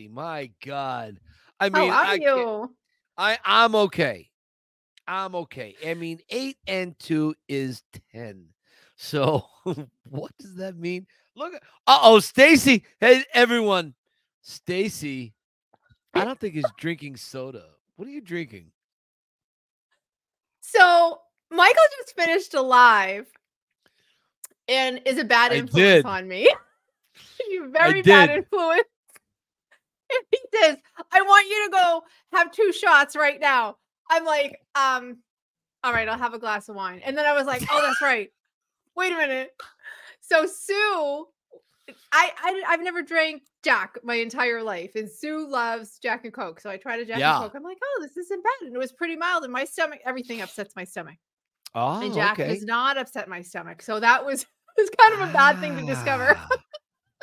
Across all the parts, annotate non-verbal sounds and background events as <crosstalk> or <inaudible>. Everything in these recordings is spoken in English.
82. Stacy, my God. I mean, I, you? I I'm okay. I'm okay. I mean, eight and two is ten. So <laughs> what does that mean? Look, uh oh, Stacy. Hey, everyone, Stacy. I don't think is drinking soda. What are you drinking? So Michael just finished alive, and is a bad influence on me. <laughs> you very bad influence. <laughs> He says, I want you to go have two shots right now. I'm like, <laughs> um, all right, I'll have a glass of wine. And then I was like, oh, that's <laughs> right. Wait a minute. So Sue, I, I I've never drank Jack my entire life, and Sue loves Jack and Coke. So I tried a Jack Yeah. and Coke. I'm like, oh, this isn't bad, and it was pretty mild. And my stomach, everything upsets my stomach, Oh, and Jack okay. does not upset my stomach. So that was was kind of a bad thing to discover.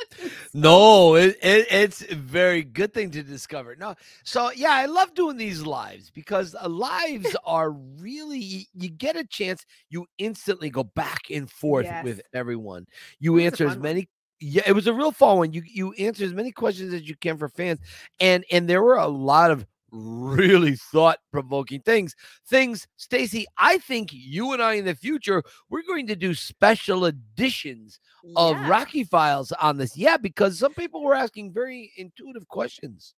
<laughs> No, it, it, it's a very good thing to discover. No, so yeah, I love doing these lives because uh, lives <laughs> are really you get a chance. You instantly go back and forth with everyone. You a answer as one. many. Yeah, it was a real fun one. You you answer as many questions as you can for fans, and and there were a lot of really thought provoking things. Things, Stacy. I think you and I in the future we're going to do special editions of Rocky Files on this. Yeah, because some people were asking very intuitive questions.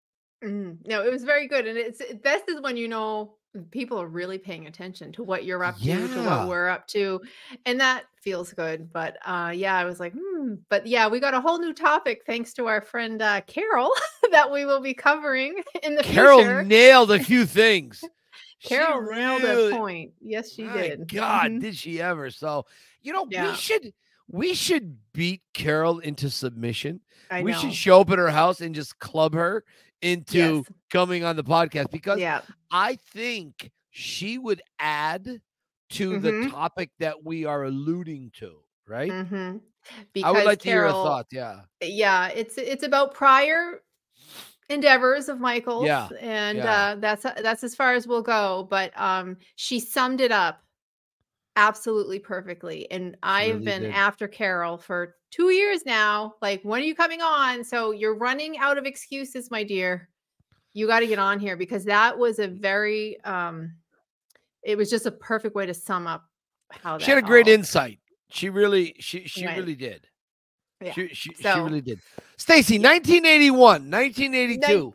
Mhm. No, it was very good, and it's it- this is when you know people are really paying attention to what you're up to, to what we're up to, and that feels good. But uh, yeah, I was like, hmm. But yeah, we got a whole new topic thanks to our friend uh, Carol <laughs> that we will be covering <laughs> in the Carol future. nailed a few things. <laughs> She Carol nailed really- a point. Yes, she My did. God, Mhm. did she ever? So you know, Yeah. we should we should beat Carol into submission. I we know. should show up at her house and just club her into Yes. coming on the podcast because Yeah. I think she would add to the Mhm. topic that we are alluding to, right? hmm I would like to hear Carol, your thoughts. Yeah. yeah it's it's about prior endeavors of michael's Yeah, and yeah. uh that's that's as far as we'll go but um she summed it up absolutely perfectly and i've really been did. after carol for two years now like when are you coming on so you're running out of excuses my dear you got to get on here because that was a <laughs> very um it was just a perfect way to sum up how She had a great all- insight. She really, she she Right. really did. Yeah. She she, she really did. Stacy, 1981, 1982.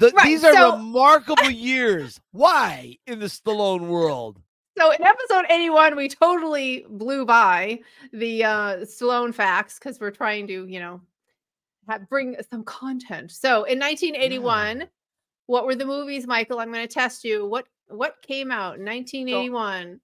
The- Right, these are so- remarkable years. Why in the Stallone world? So in episode 81, we totally blew by the uh Stallone facts because we're trying to, you know, have, bring some content. So in 1981, what were the movies, Michael? I'm going to test you. What what came out in 1981?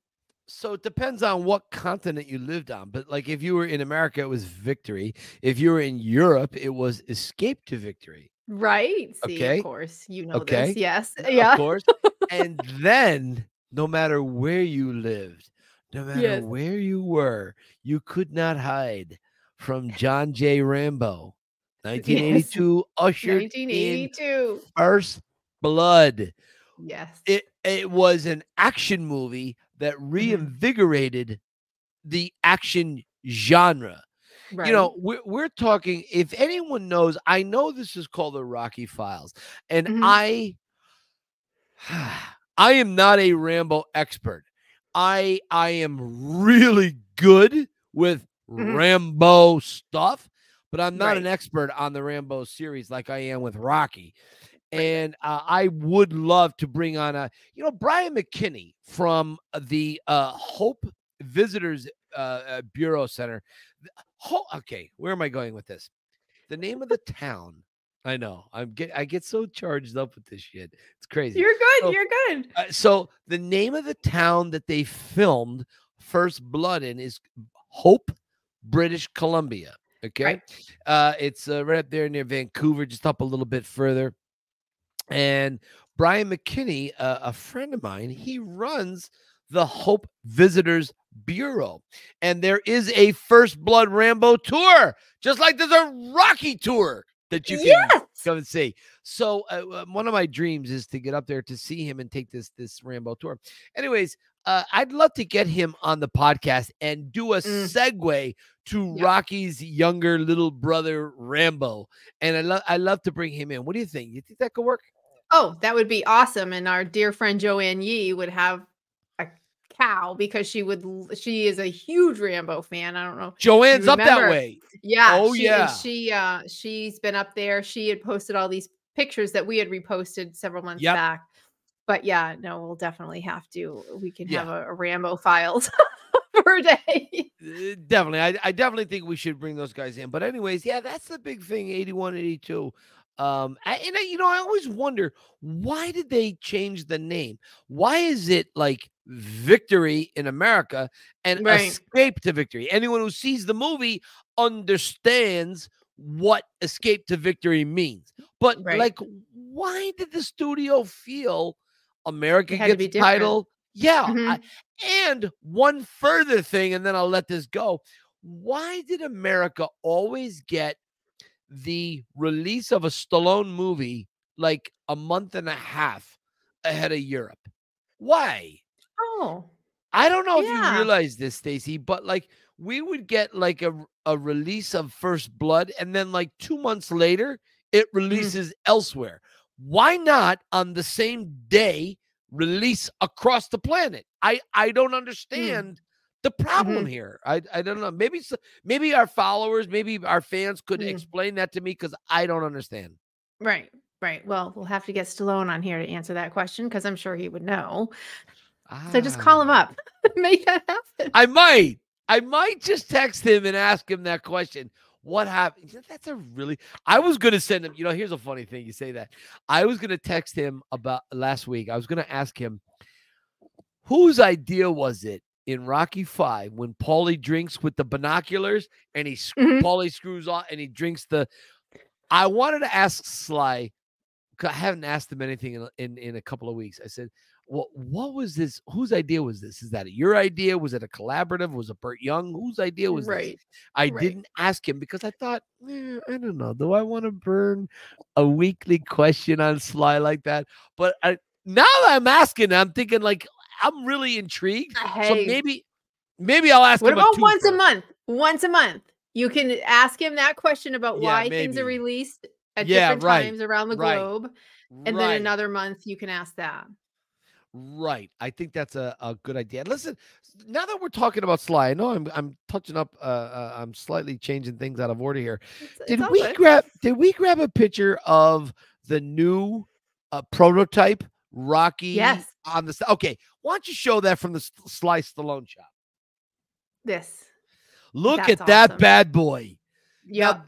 So it depends on what continent you lived on. But like if you were in America, it was Victory. If you were in Europe, it was Escape to Victory. right. See, okay. of course, you know Okay. this. Yes. Yeah. Of course. <laughs> and then no matter where you lived, no matter Yes. where you were, you could not hide from John J. Rambo. <laughs> 1982 ushered in 1982. First Blood. Yes. It it was an action movie that Mm-hmm. reinvigorated the action genre. right. You know, we're, we're talking, if anyone knows, I know this is called the Rocky Files, and Mhm. I <sighs> I am not a Rambo expert. I I am really good with Mhm. Rambo stuff, but I'm not an expert on the Rambo series like I am with Rocky. And uh, I would love to bring on a, you know, Brian McKinney from the uh, Hope Visitors uh, uh, Bureau Center. Ho- okay, where am I going with this? The name of the town. I know. I'm get. I get so charged up with this shit. It's crazy. you're good. so- you're good. Uh, so the name of the town that they filmed First Blood in is Hope, British Columbia. Okay, Right. uh, it's uh, right up there near Vancouver, just up a little bit further. And Brian McKinney, uh, a friend of mine, he runs the Hope Visitors Bureau, and there is a First Blood Rambo tour, just like there's a Rocky tour that you can Yes. come and see. So uh, uh, one of my dreams is to get up there to see him and take this this Rambo tour. Anyways, uh, I'd love to get him on the podcast and do a Mm. segue to Yeah. Rocky's younger little brother Rambo. And I love I love to bring him in. What do you think? You think that could work? Oh, that would be awesome. And our dear friend Joanne Yee would have cow because she would she is a huge Rambo fan. I don't know. Joanne's up that way. Yeah. Oh, she, yeah. She uh she's been up there. She had posted all these pictures that we had reposted several months Yep. back. But yeah, no, we'll definitely have to. We can Yeah. have a, a Rambo files <laughs> for a day. Uh, definitely. I, I definitely think we should bring those guys in. But anyways, yeah, that's the big thing 81, 82. Um, I, and I, you know, I always wonder why did they change the name? Why is it like victory in America and Right. escape to victory? Anyone who sees the movie understands what escape to victory means. But Right. like, why did the studio feel America gets the title? Yeah. Mhm. I- and one further thing, and then I'll let this go. Why did America always get the release of a Stallone movie like a month and a half ahead of Europe? Why? Oh. I don't know if you realize this, Stacy, but like we would get like a, a release of First Blood, and then like two months later, it mm. releases elsewhere. Why not on the same day release across the planet? I I don't mm. understand the problem mm-hmm. here. I I don't know. Maybe maybe our followers, maybe our fans could Mm. explain that to me because I don't understand. Right. Right. Well, we'll have to get Stallone on here to answer that question because I'm sure he would know. So just call him Ah. up. <laughs> Make that happen. I might. I might just text him and ask him that question. What happened? That's a really. I was going to send him. You know, here's a funny thing. You say that. I was going to text him about last week. I was going to ask him, whose idea was it in Rocky Five when Paulie drinks with the binoculars and he Mhm. Paulie screws on and he drinks the. I wanted to ask Sly. I haven't asked him anything in, in in a couple of weeks. I said, what what was this? Whose idea was this? Is that your idea? Was it a collaborative? Was it Burt Young? Whose idea was this? Right. I right. didn't ask him because I thought, "Eh, I don't know. Do I want to burn a weekly question on Sly like that? But I, now that I'm asking, I'm thinking like I'm really intrigued. So maybe, maybe I'll ask What him. about once a month? Once a month. You can ask him that question about Yeah, why things are released at Yeah, different right, times around the right, globe. And right, then another month you can ask that. Right. I think that's a, a good idea. Listen, now that we're talking about Sly, I know I'm I'm touching up. Uh, uh, I'm slightly changing things out of order here. It's- it's Did all we grab? Did we grab a picture of the new uh, prototype Rocky? Yes. On the okay, why don't you show that from the Sly Stallone shop? This. Look That's at that bad boy. Now, Yep.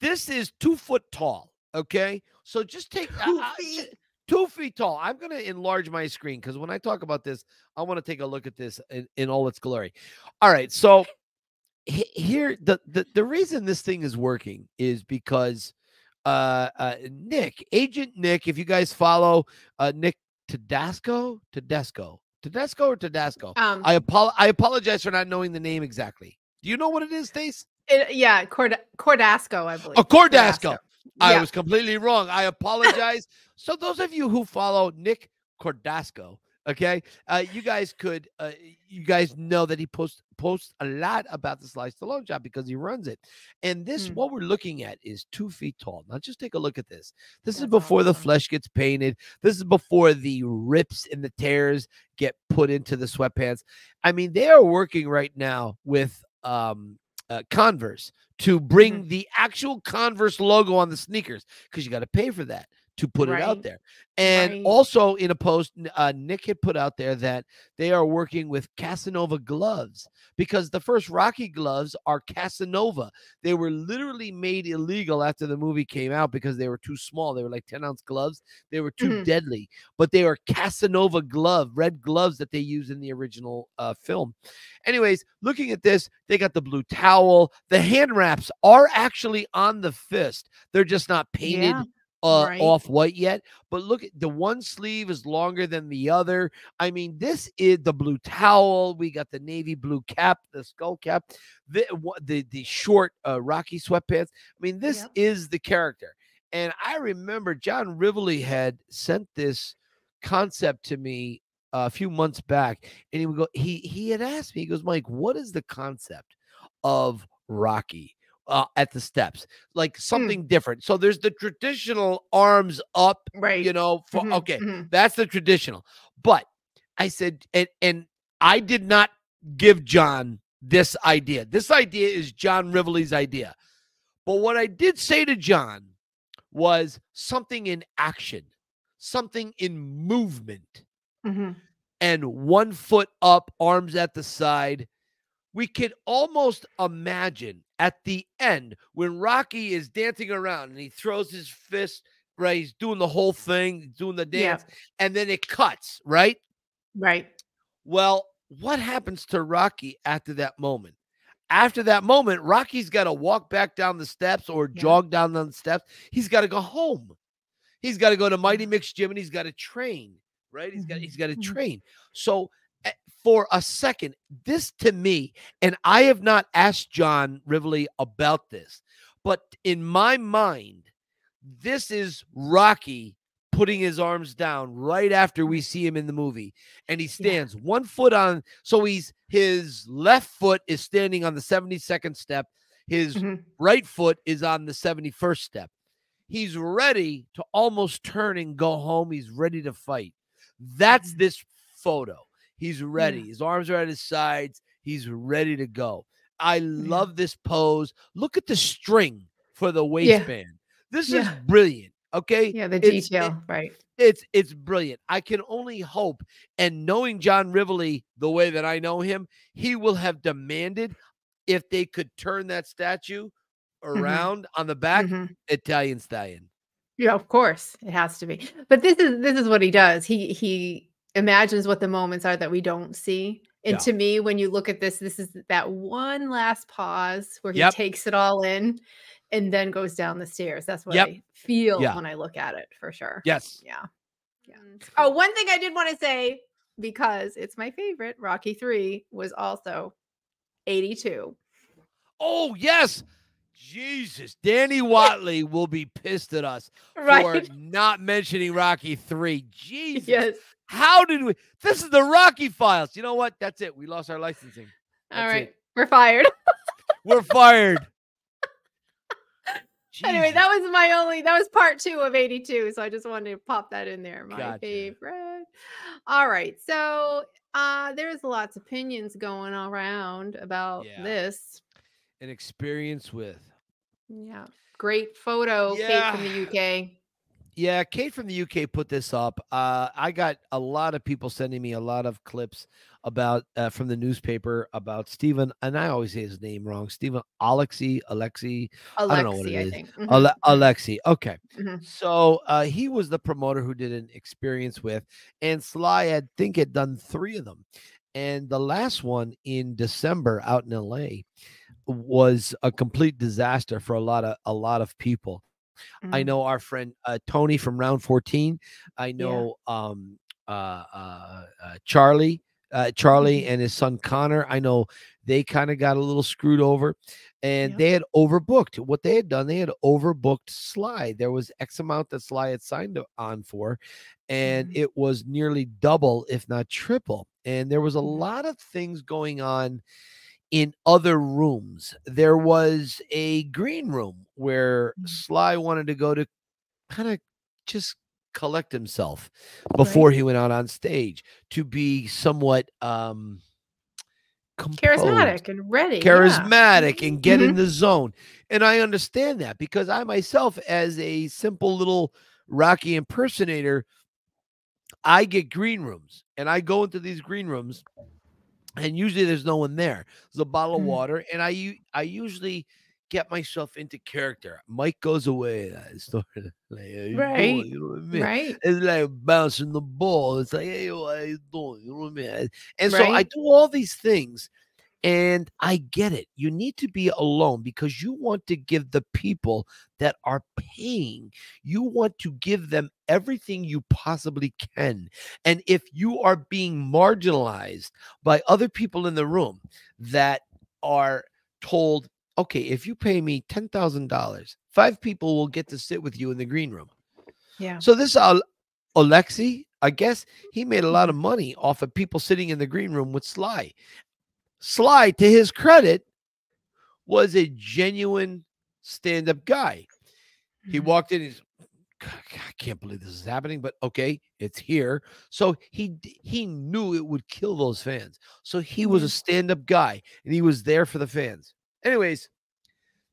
this is two foot tall. Okay, so just take <gasps> Two feet. Two feet tall. I'm going to enlarge my screen because when I talk about this, I want to take a look at this in, in all its glory. All right, so here the, the the reason this thing is working is because uh, uh Nick, Agent Nick, if you guys follow uh Nick Tedesco, Tedesco, Tedesco or Tedesco. Um, I apo- I apologize for not knowing the name exactly. Do you know what it is, Stace? it- yeah, Cord- Cordasco, I believe. Oh, Cordasco. I Yeah. was completely wrong. I apologize. so those of you who follow Nick Cordasco, okay, uh, you guys could, uh, you guys know that he posts posts a lot about the slice Sly Stallone shop because he runs it. And this, Hmm. what we're looking at, is two feet tall. Now, just take a look at this. This is That's before the flesh gets painted. This is before the rips and the tears get put into the sweatpants. I mean, they are working right now with um, uh, Converse to bring the actual Converse logo on the sneakers because you got to pay for that to put it out there. And Right. also in a post, uh, Nick had put out there that they are working with Casanova gloves because the first Rocky gloves are Casanova. They were literally made illegal after the movie came out because they were too small. They were like 10 ounce gloves. They were too Mhm. deadly, but they are Casanova glove, red gloves that they used in the original uh, film. Anyways, looking at this, they got the blue towel. The hand wraps are actually on the fist. They're just not painted Yeah, uh, right. off white yet. But look, at the one sleeve is longer than the other. I mean, this is the blue towel. We got the navy blue cap, the skull cap, the the the short uh, Rocky sweatpants. I mean, this Yep. is the character. And I remember John Rivoli had sent this concept to me a few months back, and he would go, he he had asked me, he goes, Mike, what is the concept of Rocky? Uh, at the steps, like Hmm. something different. So there's the traditional arms up, Right. you know. For Mhm, okay, mhm. that's the traditional. But I said, and and I did not give John this idea. This idea is John Rivoli's idea. But what I did say to John was something in action, something in movement, Mhm. and one foot up, arms at the side. We could almost imagine at the end when Rocky is dancing around and he throws his fist, right? He's doing the whole thing, doing the Yeah. dance, and then it cuts, right? Right. Well, what happens to Rocky after that moment? After that moment, Rocky's got to walk back down the steps or Yeah. jog down the steps. He's got to go home. He's got to go to Mighty Mick's Gym and he's got to train, right? He's got Mhm, he's got to mhm. train. So for a second, this to me, and I have not asked John Rivoli about this, but in my mind, this is Rocky putting his arms down right after we see him in the movie and he Yeah. stands one foot on so he's his left foot is standing on the 72nd step his Mhm. right foot is on the 71st step he's ready to almost turn and go home he's ready to fight that's Mhm. this photo he's ready his arms are at his sides he's ready to go i love this pose look at the string for the waistband this is brilliant okay Yeah, the It's- it- detail, right. it's it's brilliant. I can only hope, and knowing John Rivoli the way that I know him, he will have demanded if they could turn that statue around on the back, Mhm. Italian stallion. Yeah, of course, it has to be. But this is this is what he does. He he imagines what the moments are that we don't see. And Yeah. to me, when you look at this, this is that one last pause where he Yep. takes it all in and then goes down the stairs. That's what Yep. I feel Yeah. when I look at it for sure. Yes. Yeah. Yeah. Mm, oh, one thing I did want to say because it's my favorite, Rocky 3 was also 82. Oh yes. Jesus, Danny <laughs> Watley will be pissed at us Right. for not mentioning Rocky 3. Jesus. yes. How did we? This is the Rocky files. You know what? That's it. We lost our licensing. All That's right. it. We're fired. <laughs> We're fired. <laughs> Anyway, that was my only that was part two of 82. So I just wanted to pop that in there. My Gotcha. favorite. All right. So uh there's lots of opinions going around about Yeah. this. an experience with. Yeah. Great photo, Kate from the UK. Yeah, Kate from the UK put this up. Uh, I got a lot of people sending me a lot of clips about uh, from the newspaper about Stephen, and I always say his name wrong. Stephen Olexy, Olexy, Olexy, don't know what it I is. Mhm. Ale- Olexy. Okay, Mhm. so uh, he was the promoter who did an experience with, and Sly, I think, had done three of them, and the last one in December out in LA was a complete disaster for a lot of a lot of people. I Mhm. know our friend uh, Tony from Round 14. I know um, uh, uh, uh, Charlie, uh, Charlie Mhm. and his son Connor. I know they kind of got a little screwed over, and Yep. they had overbooked. What they had done, they had overbooked Sly. There was X amount that Sly had signed on for, and Mhm. it was nearly double, if not triple. And there was a Mhm. lot of things going on in other rooms. There was a green room where Mhm. Sly wanted to go to kind of just collect himself before he went out on stage to be somewhat um composed, charismatic and ready. yeah. charismatic and get in Mhm. the zone. And I understand that because I myself as a simple little Rocky impersonator I get green rooms and I go into these green rooms and usually there's no one there. There's a bottle of Mhm. water, and I I usually get myself into character. Mike goes away. I start <laughs> like, you Right, doing?" You know what I mean? Right. It's like bouncing the ball. It's like, hey, what are you doing? You know what I mean? And so I do all these things, and I get it. You need to be alone because you want to give the people that are paying, you want to give them everything you possibly can. And if you are being marginalized by other people in the room that are told, okay, if you pay me $10,000, five people will get to sit with you in the green room. Yeah. So this uh, Olexy, I guess he made a lot of money off of people sitting in the green room with Sly. Sly, to his credit, was a genuine stand-up guy. He Mhm. walked in. He's, I can't believe this is happening, but okay, it's here. So he he knew it would kill those fans. So he was a stand-up guy, and he was there for the fans. Anyways,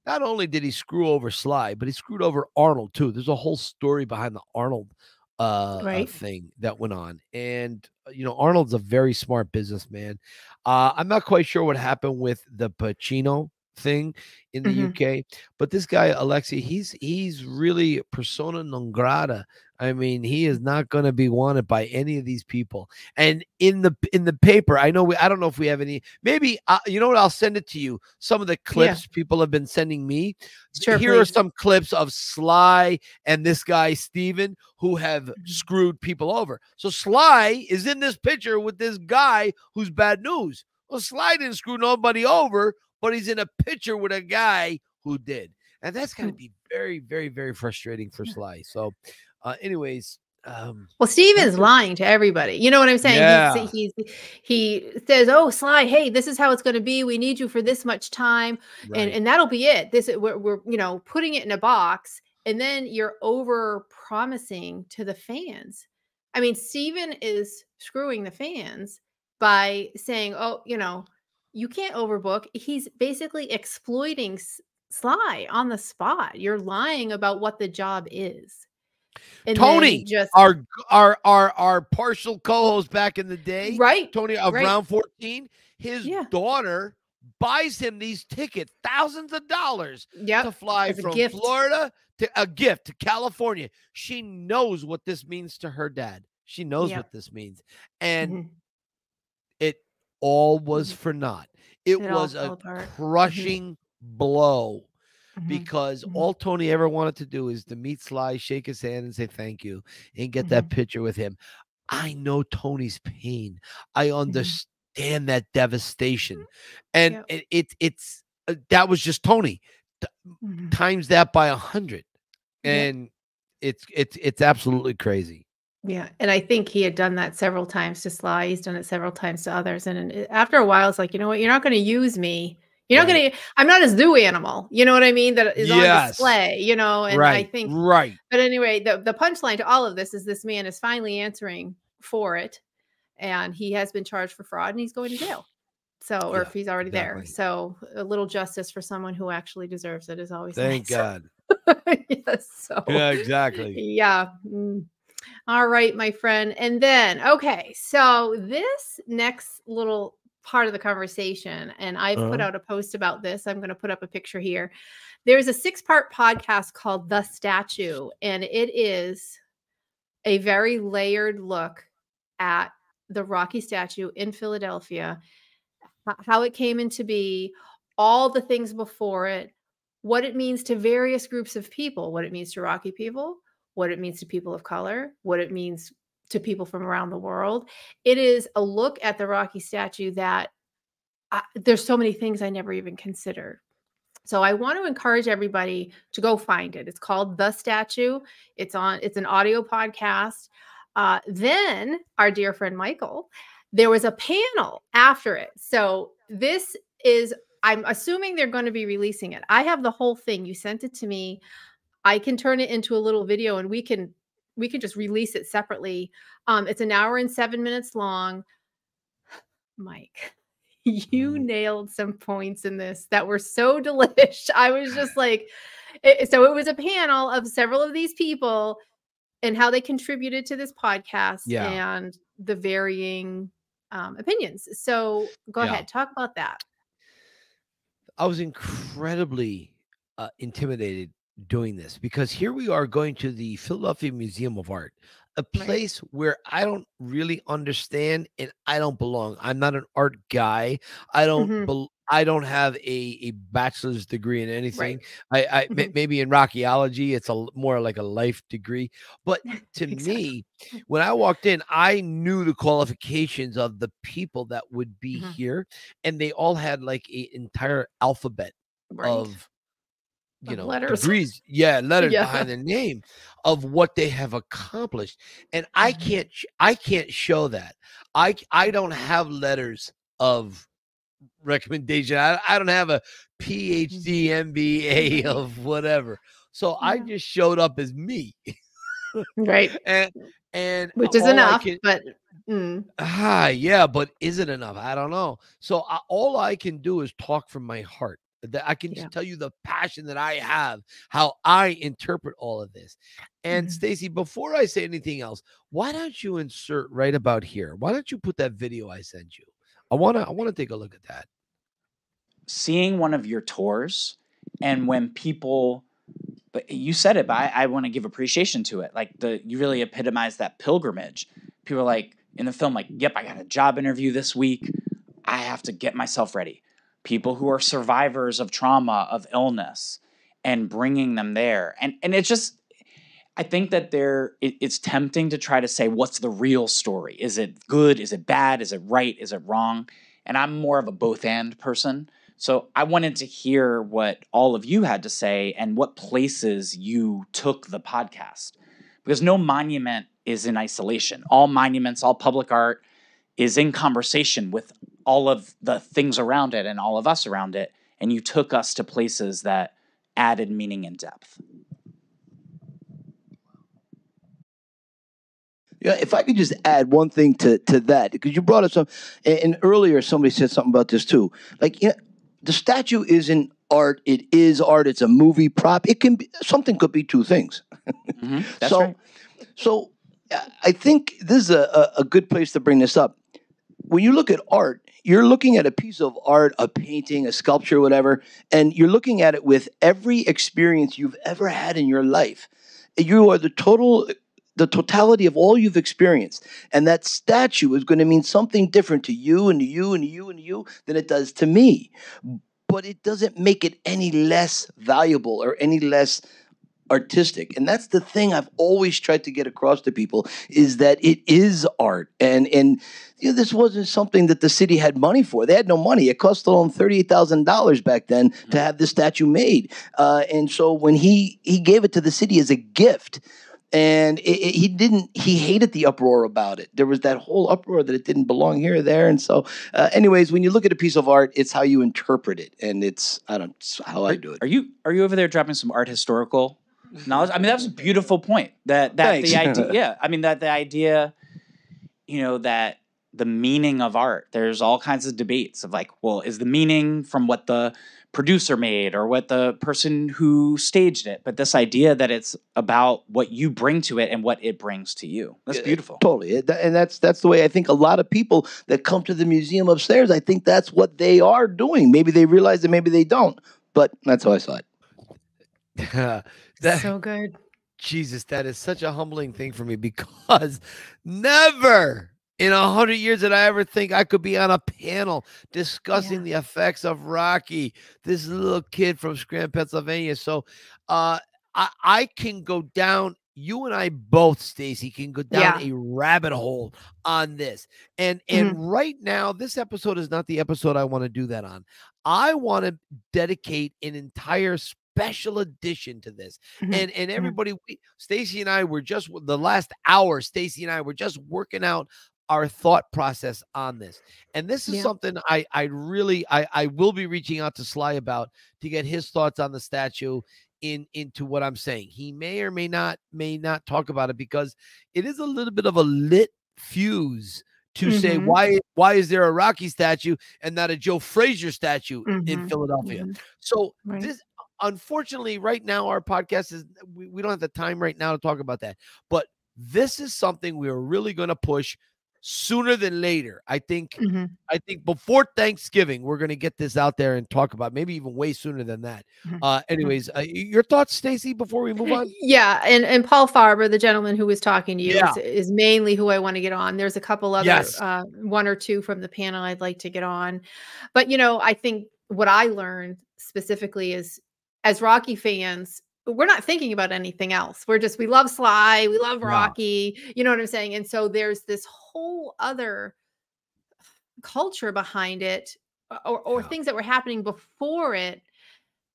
not only did he screw over Sly, but he screwed over Arnold too. There's a whole story behind the Arnold uh, uh, thing that went on, and uh, you know Arnold's a very smart businessman. Uh, I'm not quite sure what happened with the Pacino thing in the Mhm. UK, but this guy Olexy, he's he's really persona non grata. I mean, he is not going to be wanted by any of these people. And in the in the paper, I know we I don't know if we have any. Maybe uh, you know what? I'll send it to you. Some of the clips people have been sending me. Sure, Here are some clips of Sly and this guy Steven who have Mhm. screwed people over. So Sly is in this picture with this guy who's bad news. Well, Sly didn't screw nobody over, but he's in a picture with a guy who did. And that's going to Mm. be very, very, very frustrating for Sly. So, uh, anyways, um, Well, Steven's That's a- lying to everybody. You know what I'm saying? Yeah. He's, he's he says, "Oh, Sly, hey, this is how it's going to be. We need you for this much time, and right. and that'll be it. This is we're, we're you know putting it in a box, and then you're over promising to the fans. I mean, Steven is screwing the fans by saying, "Oh, you know, you can't overbook." He's basically exploiting Sly on the spot. You're lying about what the job is. And Tony, just our our our our partial co-host back in the day, right Tony of right. round 14, his Yeah. daughter buys him these tickets, thousands of dollars to fly as from. Florida to a gift to California. She knows what this means to her dad. She knows Yep. what this means. And Mhm. All was Mhm. for naught. It, It was a apart. Mhm. crushing blow Mhm. because Mhm. all Tony ever wanted to do is to meet Sly, shake his hand, and say thank you, and get that picture with him. I know Tony's pain. I understand that devastation, and Yep. it, it it's uh, that was just Tony Mhm. times that by a hundred, Yep. and it's it's it's absolutely crazy. Yeah, and I think he had done that several times to Sly. He's done it several times to others, and, it- after a while, it's like, you know what? You're not going to use me. You're not Right. going to. I'm not a zoo animal. You know what I mean? That is on display. You know, and I think. right. But anyway, the the punchline to all of this is this man is finally answering for it, and he has been charged for fraud, and he's going to jail. So, or Yeah, if he's already there, so a little justice for someone who actually deserves it is always Thank nice. God. <laughs> yes. So Yeah, exactly. yeah. mm. All right, my friend. And then, okay, so this next little part of the conversation, and I've put Uh-huh. out a post about this. I'm going to put up a picture here. There's a six part podcast called The Statue, and it is a very layered look at the Rocky statue in Philadelphia, how it came into be, all the things before it, what it means to various groups of people, what it means to Rocky people, what it means to people of color, what it means to people from around the world. It is a look at the Rocky statue that I, there's so many things I never even considered. So I want to encourage everybody to go find it. It's called The Statue. It's on it's an audio podcast. Uh, then our dear friend Michael, there was a panel after it. So this is I'm assuming they're going to be releasing it. I have the whole thing. You sent it to me. I can turn it into a little video and we can we can just release it separately. Um, it's an hour and seven minutes long. <sighs> Mike, <laughs> you Mhm. nailed some points in this that were so <laughs> delish. I was just <laughs> like, it- so it was a panel of several of these people and how they contributed to this podcast Yeah. and the varying um, opinions. So go Yeah. ahead, talk about that. I was incredibly uh, intimidated doing this because here we are going to the Philadelphia Museum of Art, a Right. place where I don't really understand and I don't belong. I'm not an art guy. I don't. Mhm. bel I don't have a, a bachelor's degree in anything. Right. I, I may- Mhm. maybe in archaeology, it's a more like a life degree. But <laughs> to Exactly. me, when I walked in, I knew the qualifications of the people that would be Mhm. here, and they all had like an entire alphabet Right. of you know letters. degrees yeah <laughs> letters Yeah. behind their name of what they have accomplished and i Mhm. can't i can't show that i i don't have letters of recommendation i, I don't have a phd mba <laughs> of whatever so i just showed up as me <laughs> Right. and and Which is enough, can- but mm, Ah, yeah, but is it enough? I don't know. So I, all I can do is talk from my heart. That I can just Yeah. tell you the passion that I have, how I interpret all of this. And Mhm. Stacy, before I say anything else, why don't you insert right about here? Why don't you put that video I sent you? I wanna I wanna take a look at that. seeing one of your tours and when people but you said it but i, I want to give appreciation to it like the you really epitomize that pilgrimage people are like in the film like yep i got a job interview this week i have to get myself ready people who are survivors of trauma of illness and bringing them there. And and it's just i think that there it, it's tempting to try to say what's the real story? Is it good? Is it bad? Is it right? Is it wrong? And i'm more of a both and person. So I wanted to hear what all of you had to say and what places you took the podcast. Because no monument is in isolation. All monuments, all public art is in conversation with all of the things around it and all of us around it. And you took us to places that added meaning and depth. Yeah, if I could just add one thing to to that, because you brought up, and, and earlier somebody said something about this too. Like, yeah, the statue isn't art; it is art. It's a movie prop. It can be something. Could be two things. Mhm, That's so, <laughs> right. so I think this is a, a, a good place to bring this up. When you look at art, you're looking at a piece of art, a painting, a sculpture, whatever, and you're looking at it with every experience you've ever had in your life. You are the total, the totality of all you've experienced, and that statue is going to mean something different to you and to you and to you and to you than it does to me. But it doesn't make it any less valuable or any less artistic. And that's the thing i've always tried to get across to people is that it is art. And and you know, this wasn't something that the city had money for. They had no money. It cost them $38000 back then to have this statue made. Uh, and so when he he gave it to the city as a gift and it, it- he didn't he hated the uproar about it. There was that whole uproar that it didn't belong here or there. And so uh, anyways when you look at a piece of art it's how you interpret it. And it's i don't it's how i do it. are you are you over there dropping some art historical knowledge? I mean, that was a beautiful point. That that the idea, <laughs> yeah. I mean, that the idea, you know, that the meaning of art. There's all kinds of debates of like, well, is the meaning from what the producer made or what the person who staged it? But this idea that it's about what you bring to it and what it brings to you. That's Yeah, beautiful. Totally, It- and that's that's the way I think a lot of people that come to the museum upstairs. I think that's what they are doing. Maybe they realize it, maybe they don't. But that's how I saw it. <laughs> that so good. Jesus, that is such a humbling thing for me because <laughs> never in a hundred years did I ever think I could be on a panel discussing the effects of Rocky, this little kid from Scranton, Pennsylvania. So uh I, I can go down, you and I both, Stacy, can go down a rabbit hole on this. And and right now, this episode is not the episode I want to do that on. I want to dedicate an entire special edition to this Mhm. and and everybody stacy and i were just the last hour stacy and i were just working out our thought process on this and this is Yeah. something i i really i i will be reaching out to sly about to get his thoughts on the statue in into what i'm saying he may or may not may not talk about it because it is a little bit of a lit fuse to say Mhm. why why is there a rocky statue and not a joe frazier statue in Mhm. philadelphia Mhm. so Right. this unfortunately right now our podcast is we, we don't have the time right now to talk about that but this is something we are really going to push sooner than later i think Mhm. i think before thanksgiving we're going to get this out there and talk about maybe even way sooner than that Mhm. uh anyways uh, your thoughts stacy before we move <laughs> on Yeah, and and Paul Farber, the gentleman who was talking to you, Yeah. is, is mainly who I want to get on. There's a couple other, Yes. uh, one or two from the panel I'd like to get on, but you know, I think what I learned specifically is, as Rocky fans, we're not thinking about anything else. We're just we love Sly, we love. Rocky. You know what I'm saying? And so there's this whole other culture behind it, or or Yeah. things that were happening before it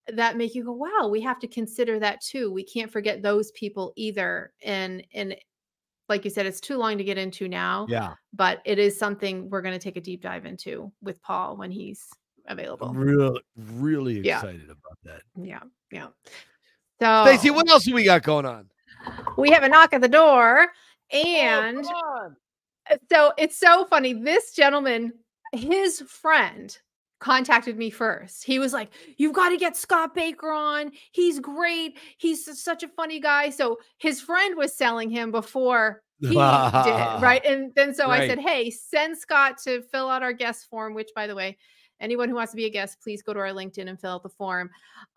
that make you go, wow, we have to consider that too. We can't forget those people either. And and like you said, it's too long to get into now, Yeah. but it is something we're going to take a deep dive into with Paul when he's available. Really, really Yeah. excited about that. Yeah, yeah. So Stacey, what else do we got going on? we have a knock at the door, Oh, and. Uh, so it's so funny. This gentleman, his friend, contacted me first. He was like, You've got to get Scott Baker on. He's great. He's such a funny guy. So his friend was selling him before he did, <laughs> right? And then so I said, Hey, send Scott to fill out our guest form, which by the way, anyone who wants to be a guest, please go to our LinkedIn and fill out the form.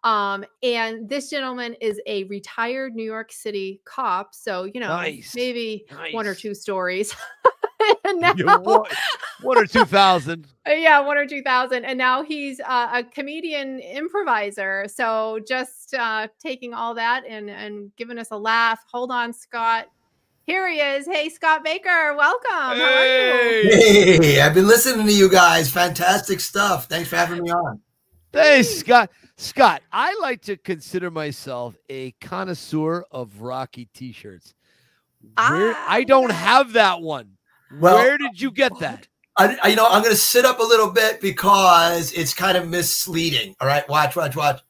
Um, and this gentleman is a retired New York City cop. So, you know, Nice. maybe one or two stories. <laughs> and now, You one, one or two thousand. <laughs> yeah, one or two thousand, and now he's uh, a comedian improviser. So just uh, taking all that and and giving us a laugh. Hold on, Scott. Here he is. Hey, Scott Baker, welcome. How are you? Hey, Hey, I've been listening to you guys. Fantastic stuff. Thanks for having me on. hey, Scott. Scott, I like to consider myself a connoisseur of Rocky T-shirts. Where Ah, I don't have that one. Well- Where did you get that? I, I- you know, I'm going to sit up a little bit because it's kind of misleading. All right, watch, watch, watch.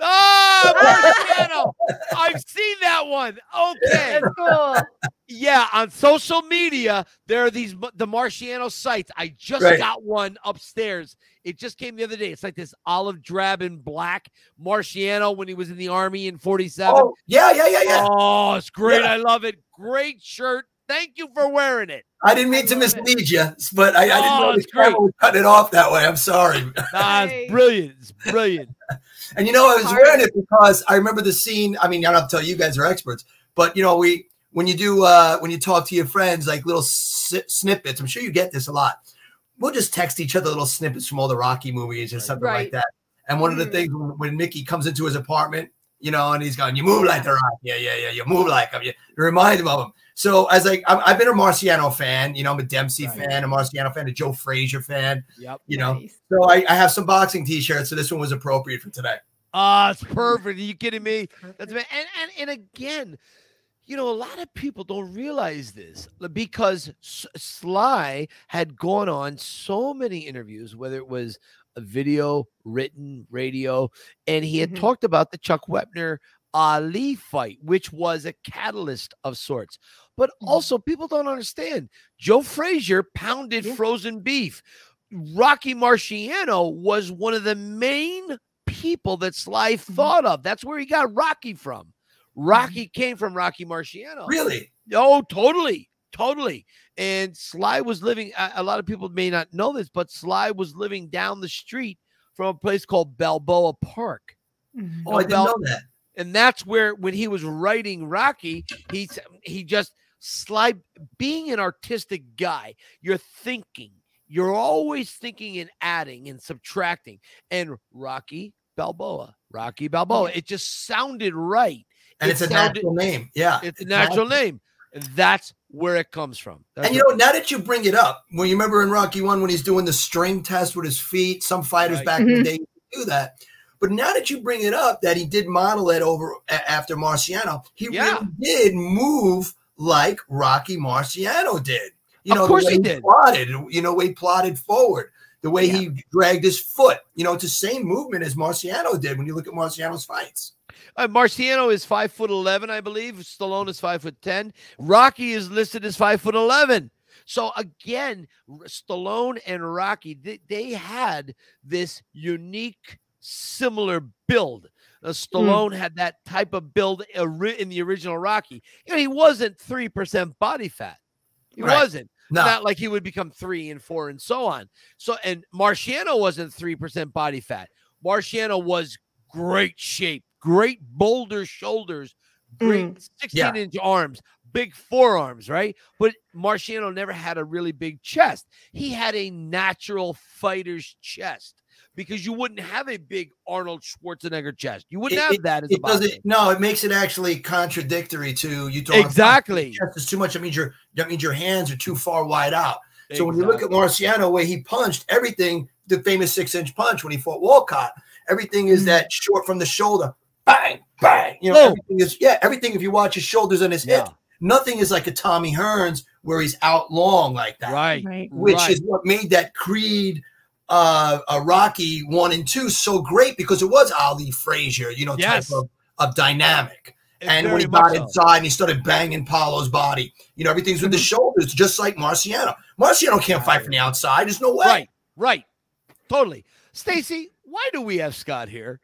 Ah, <laughs> oh, Marciano. I've seen that one. Okay. Cool. Yeah, on social media, there are these the Marciano sites. I just Right. got one upstairs. It just came the other day. It's like this olive drab and black Marciano when he was in the army in 47. Oh, yeah, yeah, yeah, yeah. Oh, it's great. Yeah. I love it. Great shirt. Thank you for wearing it. I didn't mean to love it. mislead you, but I, I didn't Oh, know the it's great. camera was cutting it off that way. I'm sorry. Ah, Hey. <laughs> it's brilliant. It's brilliant. <laughs> And you know, I was Hard. wearing it because I remember the scene. I mean, I don't have to tell you, you guys are experts, but you know, we when you do uh when you talk to your friends, like little s- snippets. I'm sure you get this a lot. We'll just text each other little snippets from all the Rocky movies or something Right. like that. And one of the Mhm. things when, when Mickey comes into his apartment, you know, and he's going, "You move like the Rock, yeah, yeah, yeah. You move like him. You, you remind him of him." So as I, I've, I've been a Marciano fan. You know, I'm a Dempsey Right. fan, a Marciano fan, a Joe Frazier fan. Yep. You know, Nice. so I, I have some boxing T-shirts. So this one was appropriate for today. Ah, it's perfect. Are you kidding me? That's and, and and again, you know, a lot of people don't realize this because S- Sly had gone on so many interviews, whether it was a video, written, radio, and he had Mhm. talked about the Chuck Wepner Ali fight, which was a catalyst of sorts. But Mhm. also, people don't understand. Joe Frazier pounded Yeah. frozen beef. Rocky Marciano was one of the main people that Sly Mm-hmm. thought of. That's where he got Rocky from. Rocky came from Rocky Marciano. Really? Oh, totally. Totally. And Sly was living, a, a lot of people may not know this, but Sly was living down the street from a place called Balboa Park. Mhm. Oh, I didn't About- know that. And that's where, when he was writing Rocky, he, he just, Sly, being an artistic guy, you're thinking, you're always thinking and adding and subtracting. And Rocky Balboa, Rocky Balboa, it just sounded right. And It it's a natural name. Yeah. It's a natural name. And that's where it comes from. That's And you know, now that you bring it up, when you remember in Rocky One when he's doing the string test with his feet, some fighters Right. back in the Mhm. day do that. But now that you bring it up, that he did model it over a- after Marciano, he Yeah. really did move like Rocky Marciano did. You Of know, course the way he did. Plotted, you know, way he plotted forward, the way Yeah. he dragged his foot. You know, it's the same movement as Marciano did when you look at Marciano's fights. Uh, Marciano is five foot eleven, I believe. Stallone is five foot ten. Rocky is listed as five foot eleven. So again, Stallone and Rocky, they, they had this unique, similar build. Uh, Stallone had that type of build in the original Rocky. You know, he wasn't three percent body fat. He Right. wasn't. No, Not like he would become three and four and so on. So, and Marciano wasn't 3% body fat. Marciano was great shape, great boulder shoulders, great mm. 16 Yeah. inch arms, big forearms, right? But Marciano never had a really big chest. He had a natural fighter's chest because you wouldn't have a big Arnold Schwarzenegger chest. You wouldn't It- have that as a it boxer. doesn't. No, it makes it actually contradictory to you talking. about Exactly. chest is too much. That means your that means your hands are too far wide out. So when you look at Marciano, where he punched everything, the famous six inch punch when he fought Walcott, Everything is mm. that short from the shoulder. Bang, bang. You know, Boom. everything is yeah, everything if you watch his shoulders and his Yeah. hips, nothing is like a Tommy Hearns where he's out long like that. Right. Right. Which right. is what made that Creed uh, uh Rocky one and two so great because it was Ali Frazier, you know, Yes. type of, of dynamic. and when he got so. inside and he started banging Paulo's body, you know, everything's with the shoulders, just like Marciano. Marciano can't fight from the outside. There's no way. Right, right. Totally. Stacy, why do we have Scott here?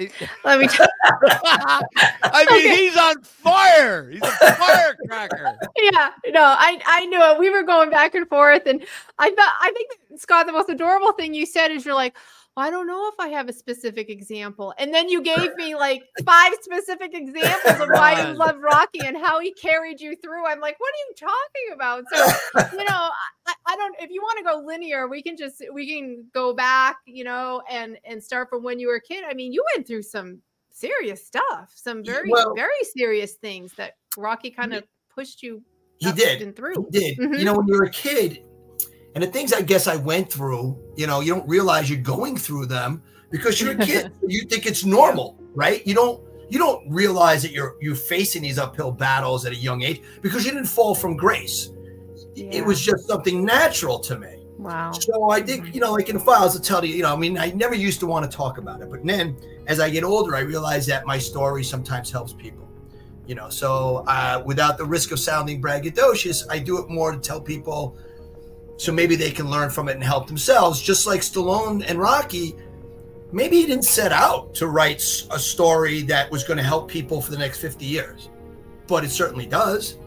It- Let me tell <laughs> I mean, Okay. he's on fire. He's a firecracker. yeah, no, I I knew it. We were going back and forth, and I thought I think Scott, the most adorable thing you said is you're like, well, I don't know if I have a specific example, and then you gave me <laughs> like five specific examples of why you love Rocky and how he carried you through. I'm like, what are you talking about? So you know, <laughs> I, I don't. If you want to go linear, we can just we can go back, you know, and and start from when you were a kid. I mean, you went through some serious stuff, some very Well- very serious things that Rocky kind of pushed you. He did. and through. He did. Mhm. You know, when you're a kid, and the things I guess I went through, you know, you don't realize you're going through them because you're a <laughs> kid. you think it's normal, right? You don't you don't realize that you're you're facing these uphill battles at a young age because you didn't fall from grace. Yeah. It was just something natural to me. Wow. So I think, you know, like in the files, I'll tell you, you know, I mean, I never used to want to talk about it, but then as I get older, I realize that my story sometimes helps people, you know. So uh, without the risk of sounding braggadocious, I do it more to tell people so maybe they can learn from it and help themselves. Just like Stallone and Rocky, maybe he didn't set out to write a story that was going to help people for the next 50 years, but it certainly does,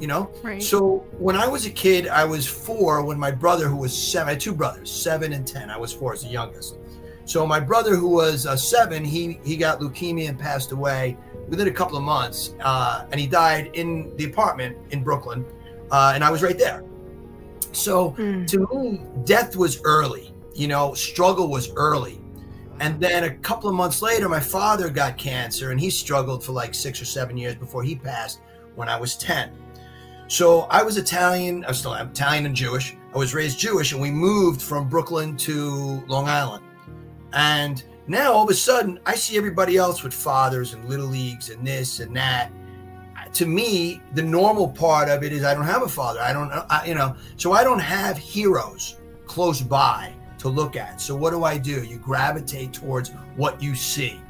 you know. Right. So when I was a kid, I was four when my brother, who was seven, I had two brothers, seven and ten. I was four as the youngest. So my brother, who was uh, seven, he he got leukemia and passed away within a couple of months, uh, and he died in the apartment in Brooklyn, uh, and I was right there. So Mm. to me, death was early. You know, struggle was early. And then a couple of months later, my father got cancer and he struggled for like six or seven years before he passed when I was 10. So I was Italian, I still am Italian and Jewish. I was raised Jewish and we moved from Brooklyn to Long Island. And now all of a sudden, I see everybody else with fathers and little leagues and this and that. To me, the normal part of it is I don't have a father. I don't, I, you know, so I don't have heroes close by to look at. So what do I do? You gravitate towards what you see.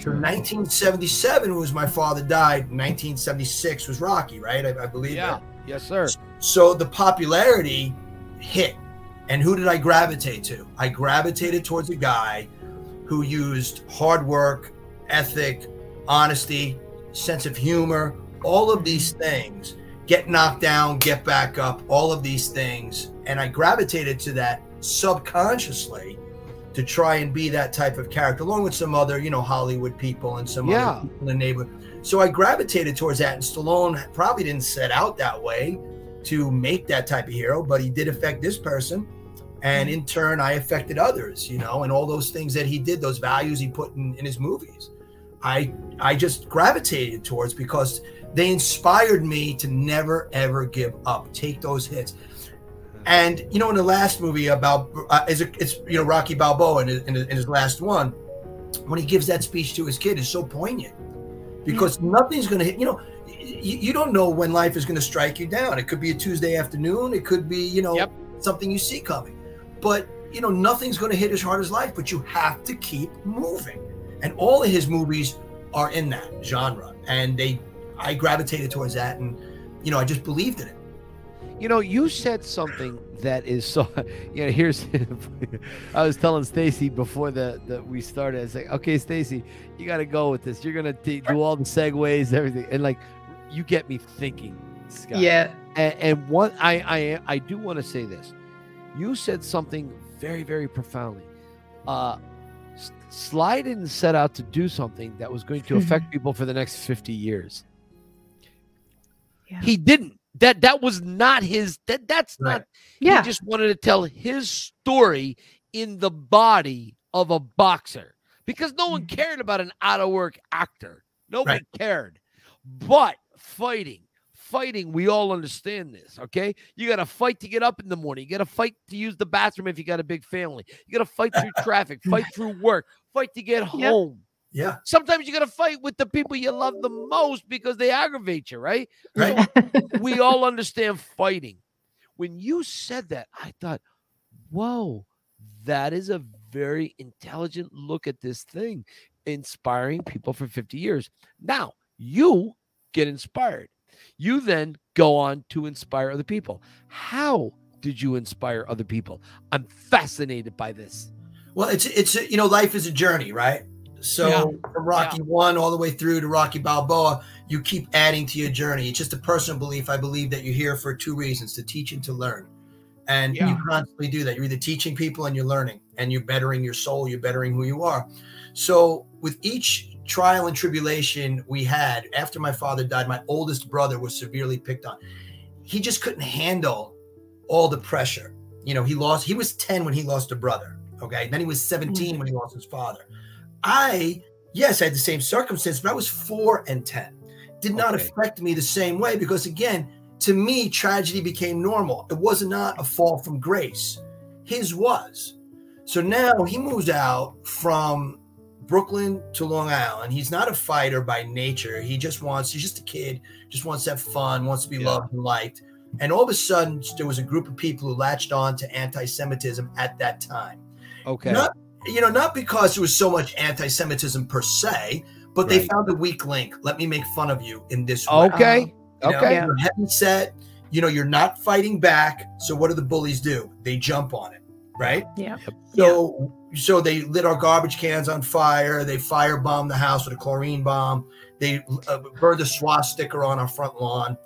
So 1977 was my father died. 1976 was Rocky, right? I, I believe Yeah. that. Yes, sir. So the popularity hit. And who did I gravitate to? I gravitated towards a guy who used hard work, ethic, honesty, sense of humor, all of these things. Get knocked down, get back up, all of these things. And I gravitated to that subconsciously to try and be that type of character, along with some other, you know, Hollywood people and some Yeah. other people in the neighborhood. So I gravitated towards that. And Stallone probably didn't set out that way to make that type of hero, but he did affect this person. And in turn, I affected others, you know, and all those things that he did, those values he put in, in his movies. I I just gravitated towards because they inspired me to never ever give up, take those hits. And you know, in the last movie about uh, is it, it's you know Rocky Balboa in his, in his in his last one, when he gives that speech to his kid is so poignant because nothing's going to hit. You know, you, you don't know when life is going to strike you down. It could be a Tuesday afternoon. It could be you know Yep. something you see coming, but you know nothing's going to hit as hard as life. But you have to keep moving, and all of his movies are in that genre, and they I gravitated towards that, and you know I just believed in it. You know, you said something that is so. <laughs> You know, here's. <laughs> I was telling Stacy before the, that we started. I was like, okay, Stacy, you got to go with this. You're gonna t- do all the segues, everything, and like, you get me thinking, Scott. Yeah. And, and one, I, I, I do want to say this. You said something very, very profoundly. Uh, S- Sly didn't set out to do something that was going to affect people for the next 50 years. Yeah. He didn't. That that was not his. That that's Right. not. Yeah. He just wanted to tell his story in the body of a boxer because no one Mhm. cared about an out of work actor. Nobody Right. cared. But fighting, fighting, we all understand this. Okay, you got to fight to get up in the morning. You got to fight to use the bathroom if you got a big family. You got to fight through <laughs> traffic, fight through work, fight to get home. Yeah. Sometimes you got to fight with the people you love the most because they aggravate you, right? Right. <laughs> we all understand fighting. When you said that, I thought, whoa, that is a very intelligent look at this thing, inspiring people for 50 years. Now, you get inspired. You then go on to inspire other people. How did you inspire other people? I'm fascinated by this. Well, it's it's you know, life is a journey, right? So Yeah. from Rocky One all the way through to Rocky Balboa, you keep adding to your journey. It's just a personal belief. I believe that you're here for two reasons: to teach and to learn. And Yeah. you constantly do that. You're either teaching people and you're learning, and you're bettering your soul. You're bettering who you are. So with each trial and tribulation we had after my father died, my oldest brother was severely picked on. He just couldn't handle all the pressure. You know, he lost. He was ten when he lost a brother. Okay, then he was 17 mm. when he lost his father. I, yes, I had the same circumstance, but I was four and 10. Did not Okay. affect me the same way because, again, to me, tragedy became normal. It was not a fall from grace. His was. So now he moves out from Brooklyn to Long Island. He's not a fighter by nature. He just wants, he's just a kid, just wants to have fun, wants to be Yeah. loved and liked. And all of a sudden, there was a group of people who latched on to anti Semitism at that time. Okay. Not, you know, not because there was so much anti-Semitism per se, but they found a weak link. Let me make fun of you in this way. Okay. You know, Okay. You're heavy set. You know, you're not fighting back. So what do the bullies do? They jump on it, right? Yeah. So so they lit our garbage cans on fire. They firebombed the house with a chlorine bomb. They uh, burned a swastika on our front lawn.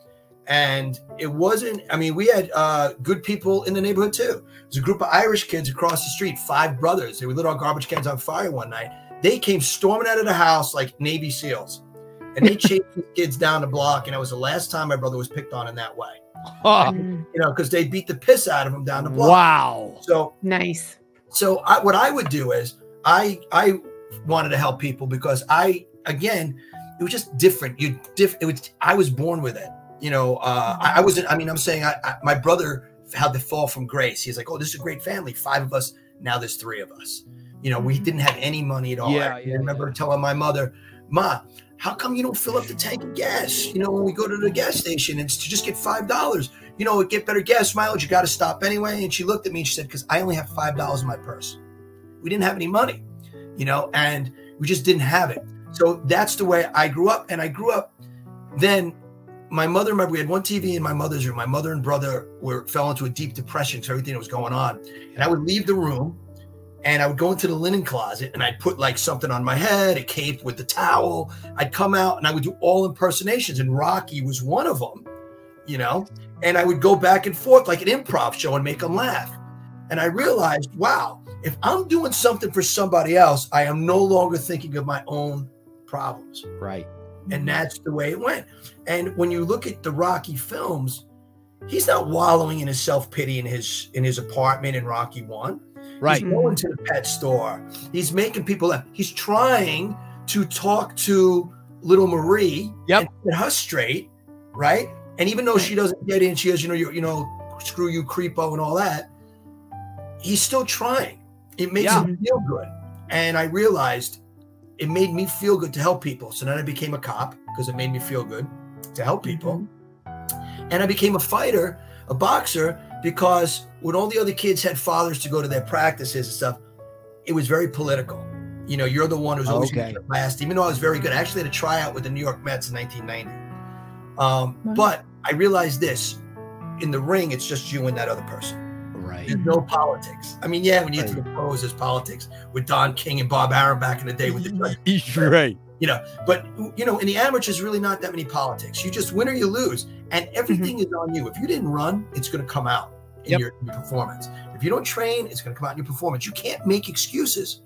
And it wasn't, I mean, we had uh, good people in the neighborhood too. There's a group of Irish kids across the street, five brothers. They would lit our garbage cans on fire one night. They came storming out of the house like Navy SEALs. And they <laughs> chased these kids down the block. And it was the last time my brother was picked on in that way, <laughs> Huh. Mm, you know, because they beat the piss out of him down the block. wow. So nice. so I, what I would do is I I wanted to help people because I again it was just different. You diff. It was I was born with it. You know, uh, I, I wasn't. I mean, I'm saying I, I, my brother had the fall from grace. He's like, oh, this is a great family. Five of us. Now there's three of us. You know, we Mhm. didn't have any money at all. Yeah, I yeah, remember telling my mother, Ma, how come you don't fill up the tank of gas? You know, when we go to the gas station, it's to just get five dollars. You know, get better gas mileage. You got to stop anyway. And she looked at me and she said, because I only have five dollars in my purse. We didn't have any money, you know, and we just didn't have it. So that's the way I grew up. And I grew up. Then my mother, remember, we had one TV in my mother's room. My mother and brother were fell into a deep depression because everything that was going on. And I would leave the room and I would go into the linen closet and I'd put like something on my head, a cape with the towel. I'd come out and I would do all impersonations, and Rocky was one of them, you know. And I would go back and forth like an improv show and make them laugh. And I realized, wow, if I'm doing something for somebody else, I am no longer thinking of my own problems. Right. And mm-hmm. that's the way it went. And when you look at the Rocky films, he's not wallowing in his self-pity in his in his apartment in Rocky One. Right. He's going to the pet store. He's making people laugh. He's trying to talk to little Marie Yep. and get her straight, right? And even though she doesn't get in, she has, you know, you, you know, screw you, creepo, and all that. He's still trying. It makes Yeah. him feel good. And I realized it made me feel good to help people. So then I became a cop because it made me feel good to help people. And I became a fighter, a boxer, because when all the other kids had fathers to go to their practices and stuff, it was very political. You know, you're the one who's always Okay. going to last. Even though I was very good, I actually had a tryout with the New York Mets in 1990. Um, Wow. But I realized this: in the ring, it's just you and that other person. Right. There's no politics. I mean, yeah, when you get to the pros, there's politics with Don King and Bob Arum back in the day with the <laughs> He's right. you know but you know in the amateurs really not that many politics. You just win or you lose and mhm. everything is on you. If you didn't run it's going to come out in Yep. your, your performance. If you don't train it's going to come out in your performance. You can't make excuses.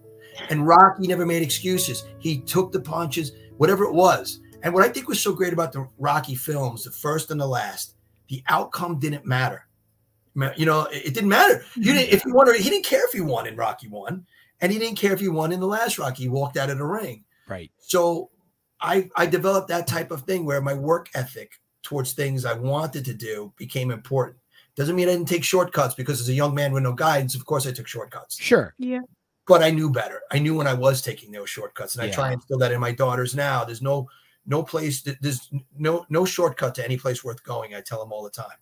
And rocky never made excuses. He took the punches whatever it was. And what i think was so great about the rocky films the first and the last the outcome didn't matter. Ma- you know it, it didn't matter you didn't mm-hmm. if you wanted. he didn't care if he won in rocky one and he didn't care if he won in the last rocky he walked out of the ring Right. so I I developed that type of thing where my work ethic towards things I wanted to do became important. Doesn't mean I didn't take shortcuts because as a young man with no guidance, of course I took shortcuts. Sure. Yeah. but I knew better. I knew when I was taking those shortcuts, and I try and instill that in my daughters now. There's no no place. There's no no shortcut to any place worth going. I tell them all the time,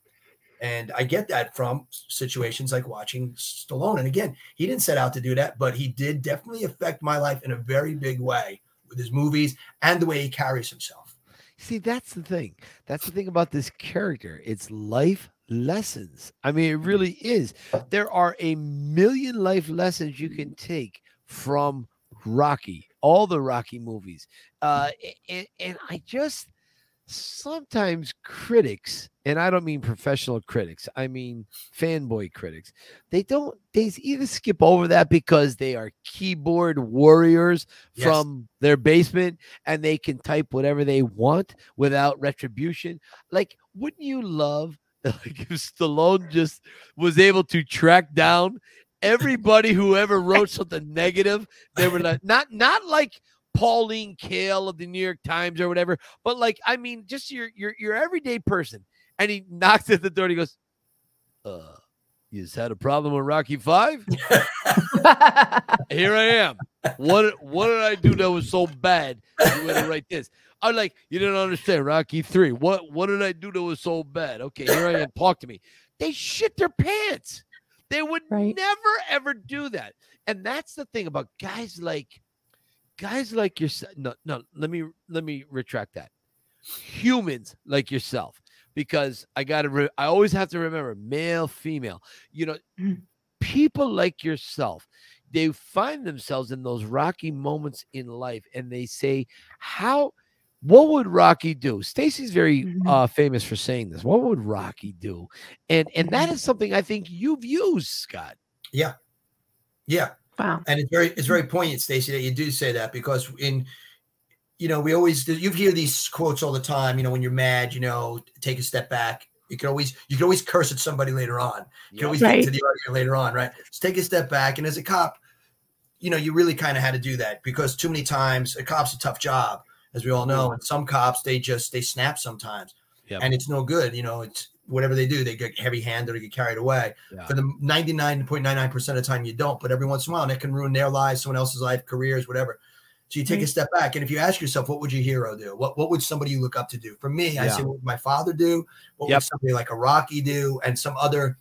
and I get that from situations like watching Stallone. And again, he didn't set out to do that, but he did definitely affect my life in a very big way with his movies and the way he carries himself. See, that's the thing. That's the thing about this character. It's life lessons. I mean, it really is. There are a million life lessons you can take from Rocky, all the Rocky movies. Uh, and, and I just sometimes critics, and I don't mean professional critics, I mean fanboy critics, they don't, they either skip over that because they are keyboard warriors Yes. from their basement and they can type whatever they want without retribution. Like, wouldn't you love <laughs> like if Stallone just was able to track down everybody who ever wrote <laughs> something negative? They were like not not like Pauline Kael of the New York Times or whatever, but like I mean, just your your your everyday person. And he knocks at the door and he goes, "Uh, you just had a problem with Rocky Five? <laughs> Here I am. What what did I do that was so bad? You had to write this. I'm like, you didn't understand Rocky Three. What what did I do that was so bad? Okay, here I am. Talk to me. They shit their pants. They would Right. never ever do that. And that's the thing about guys like guys like yourself. No, no, let me let me retract that. Humans like yourself. Because I gotta re- I always have to remember male, female. You know, Mm. people like yourself they find themselves in those rocky moments in life and they say how what would rocky do stacy's very Mhm. uh famous for saying this what would rocky do and and that is something i think you've used scott Yeah, Yeah, wow. and it's very it's very poignant, Stacey, that you do say that because in you know we always you hear these quotes all the time. You know, when you're mad, you know, take a step back. You can always you can always curse at somebody later on. You can always Right. get to the argument later on, right? Just take a step back. And as a cop, you know, you really kind of had to do that because too many times a cop's a tough job, as we all know. Mm. And some cops they just they snap sometimes, Yep. and it's no good. You know, it's whatever they do, they get heavy handed or get carried away. Yeah. For the 99.99% of the time, you don't, but every once in a while, and it can ruin their lives, someone else's life, careers, whatever. So you take a step back, and if you ask yourself, what would your hero do? What what would somebody you look up to do? For me, I Yeah. say, what would my father do? What Yep. would somebody like a Rocky do? And some other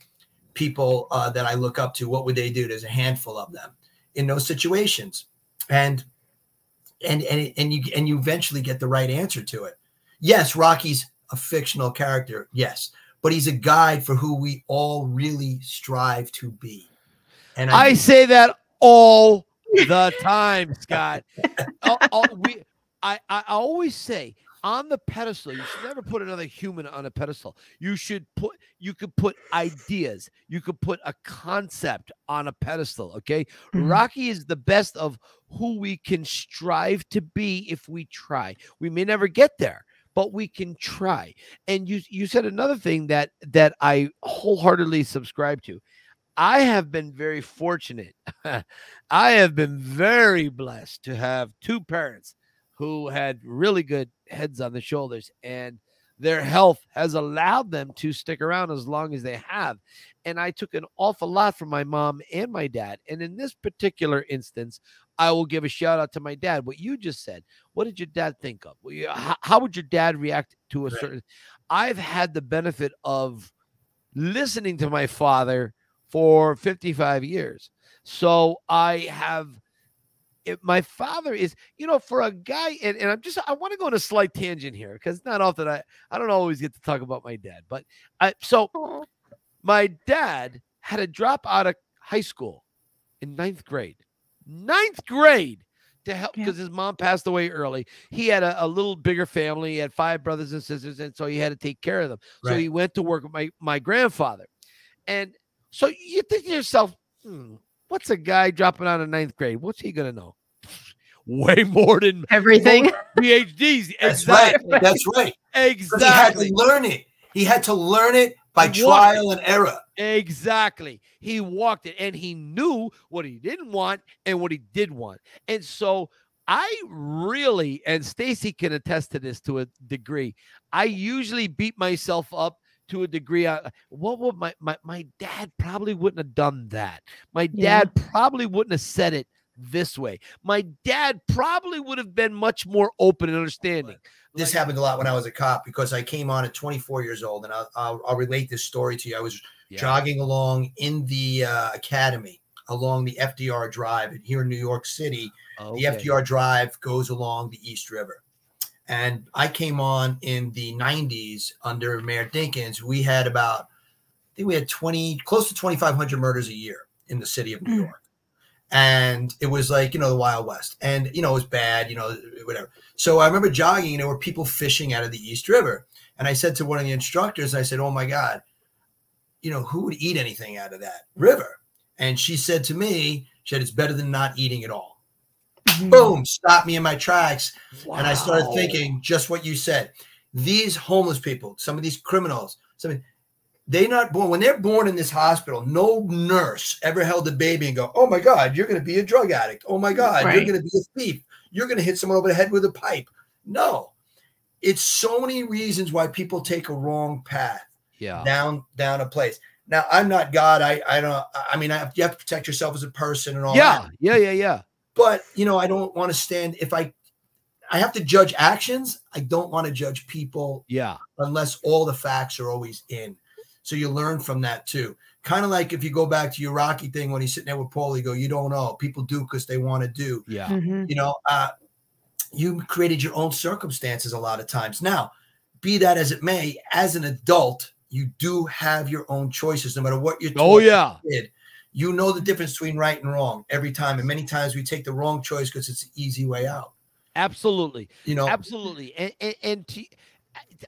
people uh, that I look up to, what would they do? There's a handful of them in those situations, and and and and you and you eventually get the right answer to it. Yes, Rocky's a fictional character, yes, but he's a guide for who we all really strive to be. And I say that all the time, Scott. Oh, <laughs> oh, we, I, I I always say on the pedestal, you should never put another human on a pedestal. You should put, you could put ideas, you could put a concept on a pedestal. Okay. Mhm. Rocky is the best of who we can strive to be if we try. We may never get there, but we can try. And you you said another thing that that I wholeheartedly subscribe to. I have been very fortunate. <laughs> I have been very blessed to have two parents who had really good heads on the shoulders and their health has allowed them to stick around as long as they have. And I took an awful lot from my mom and my dad. And in this particular instance, I will give a shout out to my dad. What you just said, what did your dad think of? Well, How, how would your dad react to a certain? I've had the benefit of listening to my father for 55 years. So I have it, my father is, you know, for a guy, and, and I'm just I want to go on a slight tangent here because not often I I don't always get to talk about my dad, but I so Aw. my dad had to drop out of high school in ninth grade. Ninth grade to help Yeah. because his mom passed away early. He had a, a little bigger family. He had five brothers and sisters, and so he had to take care of them. So he went to work with my my grandfather. And so you think to yourself, hmm, what's a guy dropping out of ninth grade? What's he gonna know? <laughs> Way more than Everything. <laughs> PhDs. That's exactly. right. That's right. Exactly. he had to learn it. He had to learn it by He walked trial and error. Exactly. He walked it and he knew what he didn't want and what he did want. And so I really, and Stacy can attest to this to a degree, I usually beat myself up to a degree. I, what would my, my my dad probably wouldn't have done that. My Yeah. dad probably wouldn't have said it this way. My dad probably would have been much more open and understanding. this Like- happened a lot when I was a cop because I came on at 24 years old, and I'll, I'll, I'll relate this story to you. I was Yeah. jogging along in the uh, academy along the FDR Drive and here in New York City. The FDR Drive goes along the East River. And I came on in the 90s under Mayor Dinkins. We had about, I think we had 20, close to 2,500 murders a year in the city of New Mm. York. And it was like, you know, the Wild West. And, you know, it was bad, you know, whatever. So I remember jogging and there were people fishing out of the East River. And I said to one of the instructors, I said, Oh my God, you know, who would eat anything out of that river? And she said to me, she said, It's better than not eating at all. Mm-hmm. boom, stopped me in my tracks. And I started thinking just what you said. These homeless people, some of these criminals, some of- they not born when they're born in this hospital. No nurse ever held a baby and go, "Oh my God, you're going to be a drug addict. Oh my God, Right. you're going to be a thief. You're going to hit someone over the head with a pipe." No, it's so many reasons why people take a wrong path Yeah. down down a place. Now, I'm not God. I I don't. I mean, I you have to protect yourself as a person and all that Yeah. Yeah. Yeah. Yeah. but you know i don't want to stand if i i have to judge actions i don't want to judge people Yeah. unless all the facts are always in so you learn from that too kind of like if you go back to your rocky thing when he's sitting there with paul you go you don't know people do because they want to do Yeah. Mhm. you know uh you created your own circumstances a lot of times now be that as it may as an adult you do have your own choices no matter what you're Oh taught yeah. kid, you know the difference between right and wrong every time. And many times we take the wrong choice because it's the easy way out. Absolutely. You know, Absolutely. And and, and to,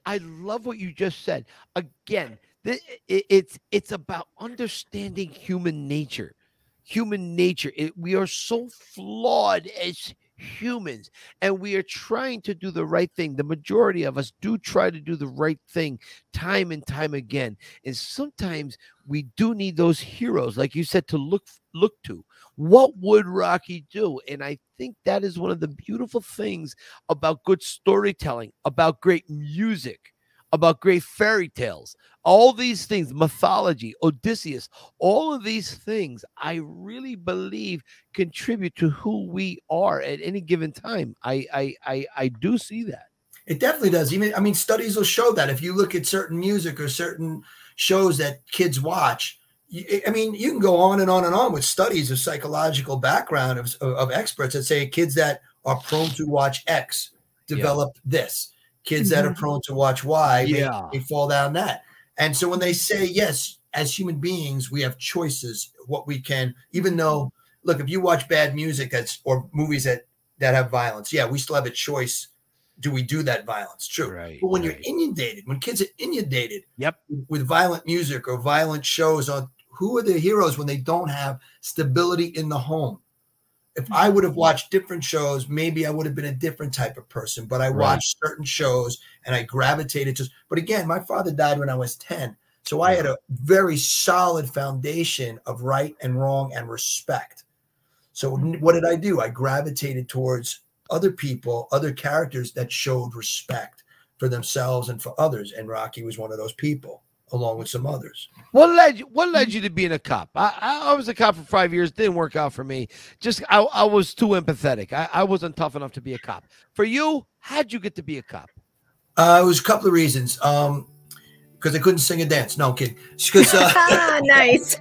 I love what you just said. Again, th- it's it's about understanding human nature. Human nature. It, we are so flawed as humans and we are trying to do the right thing. The majority of us do try to do the right thing time and time again. And sometimes we do need those heroes like you said to look look to. What would Rocky do? And I think that is one of the beautiful things about good storytelling, about great music, about great fairy tales. All these things, mythology, Odysseus, all of these things, I really believe contribute to who we are at any given time. I I I, I do see that. it definitely does. Even, I mean, studies will show that if you look at certain music or certain shows that kids watch, you, I mean, you can go on and on and on with studies of psychological background of, of experts that say kids that are prone to watch X develop this. Kids that are mm-hmm. prone to watch why Yeah. they fall down that. And so when they say yes, as human beings, we have choices. What we can, even though, look, if you watch bad music that's or movies that that have violence, yeah, we still have a choice. Do we do that violence? True. Right, But when right. you're inundated, when kids are inundated Yep. with violent music or violent shows on who are the heroes when they don't have stability in the home? If I would have watched different shows, maybe I would have been a different type of person. But I Right. watched certain shows and I gravitated to. But again, my father died when I was 10. So I had a very solid foundation of right and wrong and respect. So mm-hmm. what did I do? I gravitated towards other people, other characters that showed respect for themselves and for others. And Rocky was one of those people, along with some others. What led you? What led you to being a cop? I, I, I was a cop for five years. Didn't work out for me. Just I, I was too empathetic. I, I wasn't tough enough to be a cop. For you, how'd you get to be a cop? Uh, it was a couple of reasons. Um, because I couldn't sing and dance. No I'm kidding. Because uh, Ah, <laughs> nice.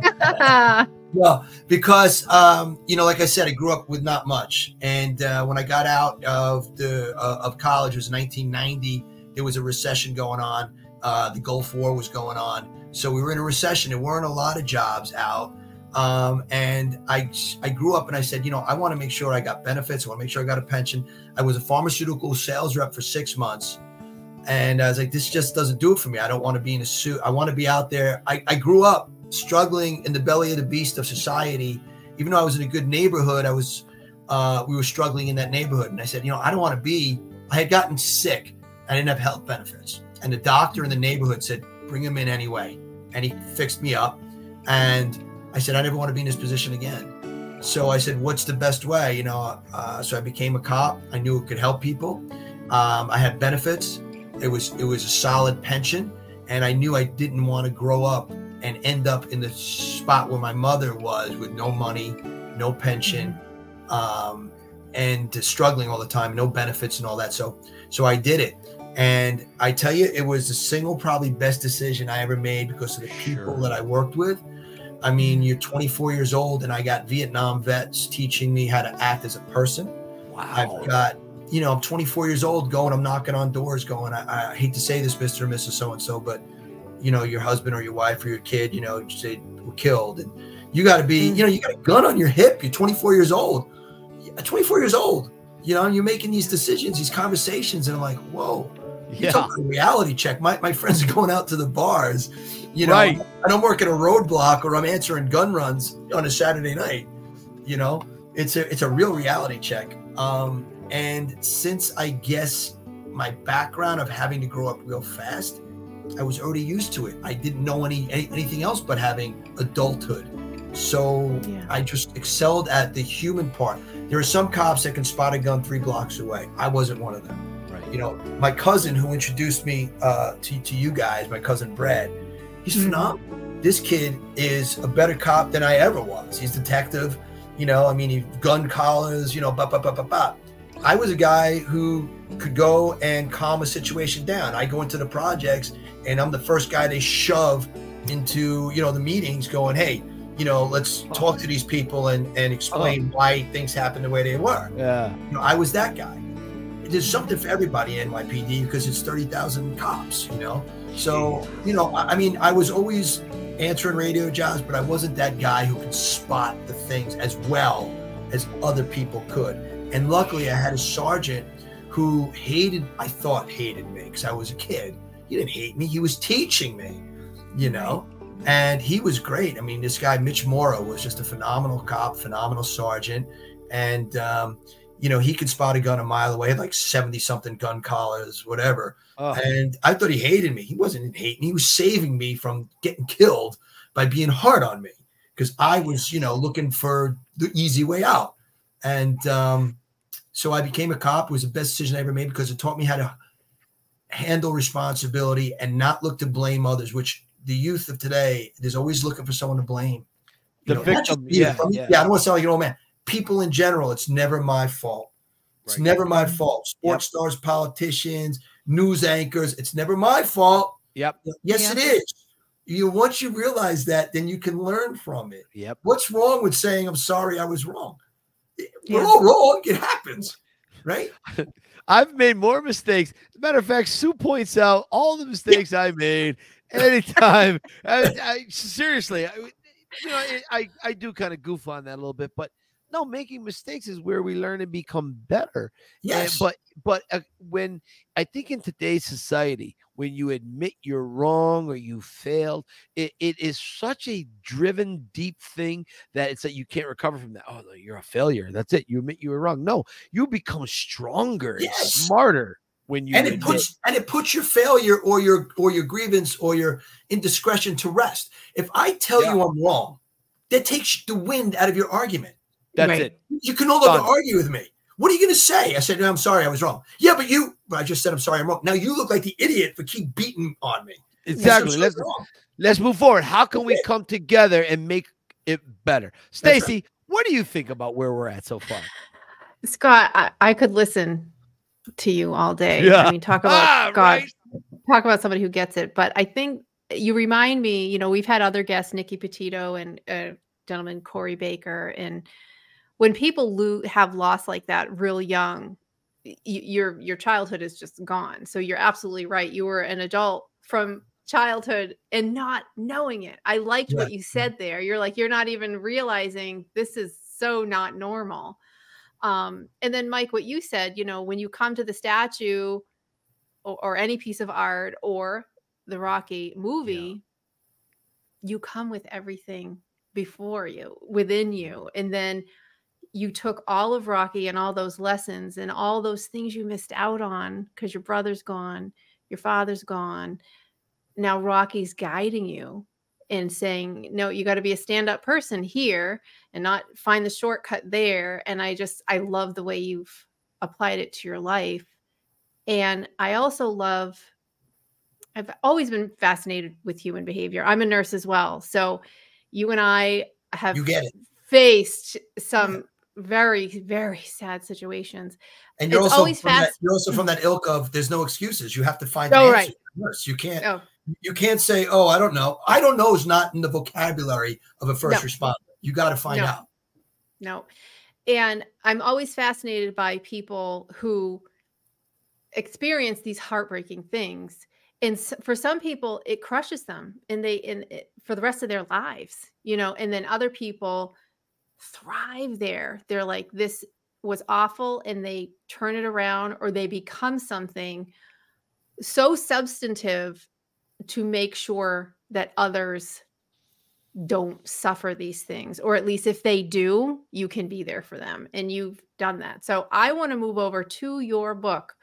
<laughs> well, because um, you know, like I said, I grew up with not much, and uh, when I got out of the uh, of college, it was 1990. There was a recession going on. Uh, the Gulf War was going on, so we were in a recession. There weren't a lot of jobs out. Um, and I, I grew up and I said, you know, I want to make sure I got benefits. I want to make sure I got a pension. I was a pharmaceutical sales rep for six months. And I was like, this just doesn't do it for me. I don't want to be in a suit. I want to be out there. I, I grew up struggling in the belly of the beast of society. Even though I was in a good neighborhood, I was, uh, we were struggling in that neighborhood. And I said, you know, I don't want to be, I had gotten sick. I didn't have health benefits. And the doctor in the neighborhood said, bring him in anyway. And he fixed me up. And I said, I never want to be in this position again. So I said, what's the best way? You know, uh, so I became a cop. I knew it could help people. Um, I had benefits. It was it was a solid pension. and I knew I didn't want to grow up and end up in the spot where my mother was with no money, no pension, um, and struggling all the time, no benefits and all that. So, so I did it. And I tell you, it was the single probably best decision I ever made because of the people Sure. that I worked with. I mean, you're 24 years old, and I got Vietnam vets teaching me how to act as a person. Wow. I've got, you know, I'm 24 years old, going, I'm knocking on doors, going, I, I hate to say this, Mr. and Mrs. So and so, but, you know, your husband or your wife or your kid, you know, say were killed. And you got to be, you know, you got a gun on your hip. You're 24 years old. 24 years old, you know, and you're making these decisions, these conversations, and I'm like, whoa, yeah. talk about reality check. My, my friends are going out to the bars, you know, Right. and I'm working a roadblock or I'm answering gun runs on a Saturday night. You know, it's a it's a real reality check. Um, and since I guess my background of having to grow up real fast, I was already used to it. I didn't know any, any anything else but having adulthood. So Yeah. I just excelled at the human part. There are some cops that can spot a gun three blocks away. I wasn't one of them. You know, my cousin who introduced me uh, to, to you guys, my cousin Brad, he's Mhm. phenomenal. This kid is a better cop than I ever was. He's detective, you know, I mean, he gun collars, you know, ba ba ba ba ba. I was a guy who could go and calm a situation down. I go into the projects and I'm the first guy they shove into, you know, the meetings going, hey, you know, let's talk to these people and, and explain why things happened the way they were. Yeah. You know, I was that guy. There's something for everybody in NYPD because it's 30,000 cops, you know? So, you know, I mean, I was always answering radio jobs, but I wasn't that guy who could spot the things as well as other people could. And luckily, I had a sergeant who hated, I thought hated me because I was a kid. He didn't hate me, he was teaching me, you know? And he was great. I mean, this guy, Mitch Morrow, was just a phenomenal cop, phenomenal sergeant. And, um, you know, he could spot a gun a mile away, like 70 something gun collars, whatever. Oh, And I thought he hated me. He wasn't hating me. He was saving me from getting killed by being hard on me because I was, you know, looking for the easy way out. And um, so I became a cop. It was the best decision I ever made because it taught me how to handle responsibility and not look to blame others, which the youth of today, there's always looking for someone to blame. The just victim, yeah, from- yeah. I don't want to sound like an old man. People in general, it's never my fault. It's Right. never my fault. Sports stars, politicians, news anchors, it's never my fault. Yep. Yes, Yeah. it is. You once you realize that, then you can learn from it. Yep. What's wrong with saying I'm sorry I was wrong? We're Yeah. all wrong. It happens, right? <laughs> I've made more mistakes. As a matter of fact, Sue points out all the mistakes I made anytime. <laughs> I, I, seriously, I, you know, I, I, I do kind of goof on that a little bit, but no, making mistakes is where we learn and become better. And- Yes. but but uh, when I think in today's society, when you admit you're wrong or you failed, it, it is such a driven, deep thing that it's that you can't recover from that. Oh, no, you're a failure. That's it. You admit you were wrong. No, you become stronger Yes. smarter when you and it admit. puts and it puts your failure or your or your grievance or your indiscretion to rest. If I tell Yeah. you I'm wrong, that takes the wind out of your argument. That's Right. it. You can no longer Done. argue with me. What are you going to say? I said, no, I'm sorry, I was wrong. Yeah, but you, but I just said, I'm sorry, I'm wrong. Now you look like the idiot for keep beating on me. I said, "I'm Exactly. Let's wrong." let's move forward. How can we it. come together and make it better? right. Stacy, what do you think about where we're at so far? Scott, I, I could listen to you all day. Yeah. I mean, talk <laughs> about Ah, God, right? talk about somebody who gets it. But I think you remind me, you know, we've had other guests, Nikki Petito and uh, gentleman Corey Baker, and when people lo- have loss like that real young, y- your your childhood is just gone. So you're absolutely right. You were an adult from childhood and not knowing it. I liked what you said there. You're like you're not even realizing this is so not normal. Um, and then Mike, what you said, you know, when you come to the statue or, or any piece of art or the Rocky movie, you come with everything before you, within you. And then you took all of Rocky and all those lessons and all those things you missed out on because your brother's gone, your father's gone. Now Rocky's guiding you and saying, no, you got to be a stand up person here and not find the shortcut there. And I just, I love the way you've applied it to your life. And I also love I've always been fascinated with human behavior. I'm a nurse as well. So you and I have You get it. faced some very, very sad situations. And you're It's also always from that, you're also from that ilk of there's no excuses. You have to find Oh, an right. answer. Nurse. You can't Oh, you can't say, "Oh, I don't know." I don't know is not in the vocabulary of a first No. responder. You got to find No. out. no. And I'm always fascinated by people who experience these heartbreaking things. And for some people, it crushes them and they, in for the rest of their lives, you know, and then other people thrive there. They're like, this was awful. And they turn it around or they become something so substantive to make sure that others don't suffer these things or at least if they do you can be there for them and you've done that. So i want to move over to your book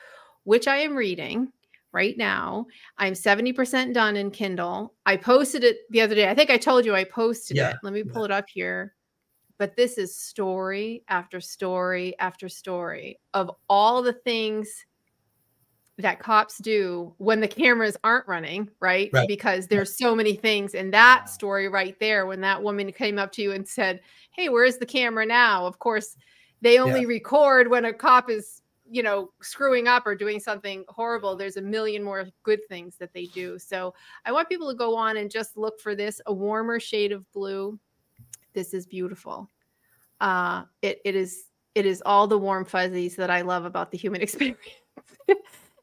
which i am reading right now. I'm 70% done in kindle. I posted it the other day. I think i told you i posted Yeah, it. Let me pull it up here but this is story after story after story of all the things that cops do when the cameras aren't running, right? Right. Because there's so many things in that story right there when that woman came up to you and said, "Hey, where's the camera now?" Of course, they only record when a cop is, you know, screwing up or doing something horrible. There's a million more good things that they do. So, I want people to go on and just look for this a warmer shade of blue. This is beautiful. Uh it it is it is all the warm fuzzies that I love about the human <laughs> experience.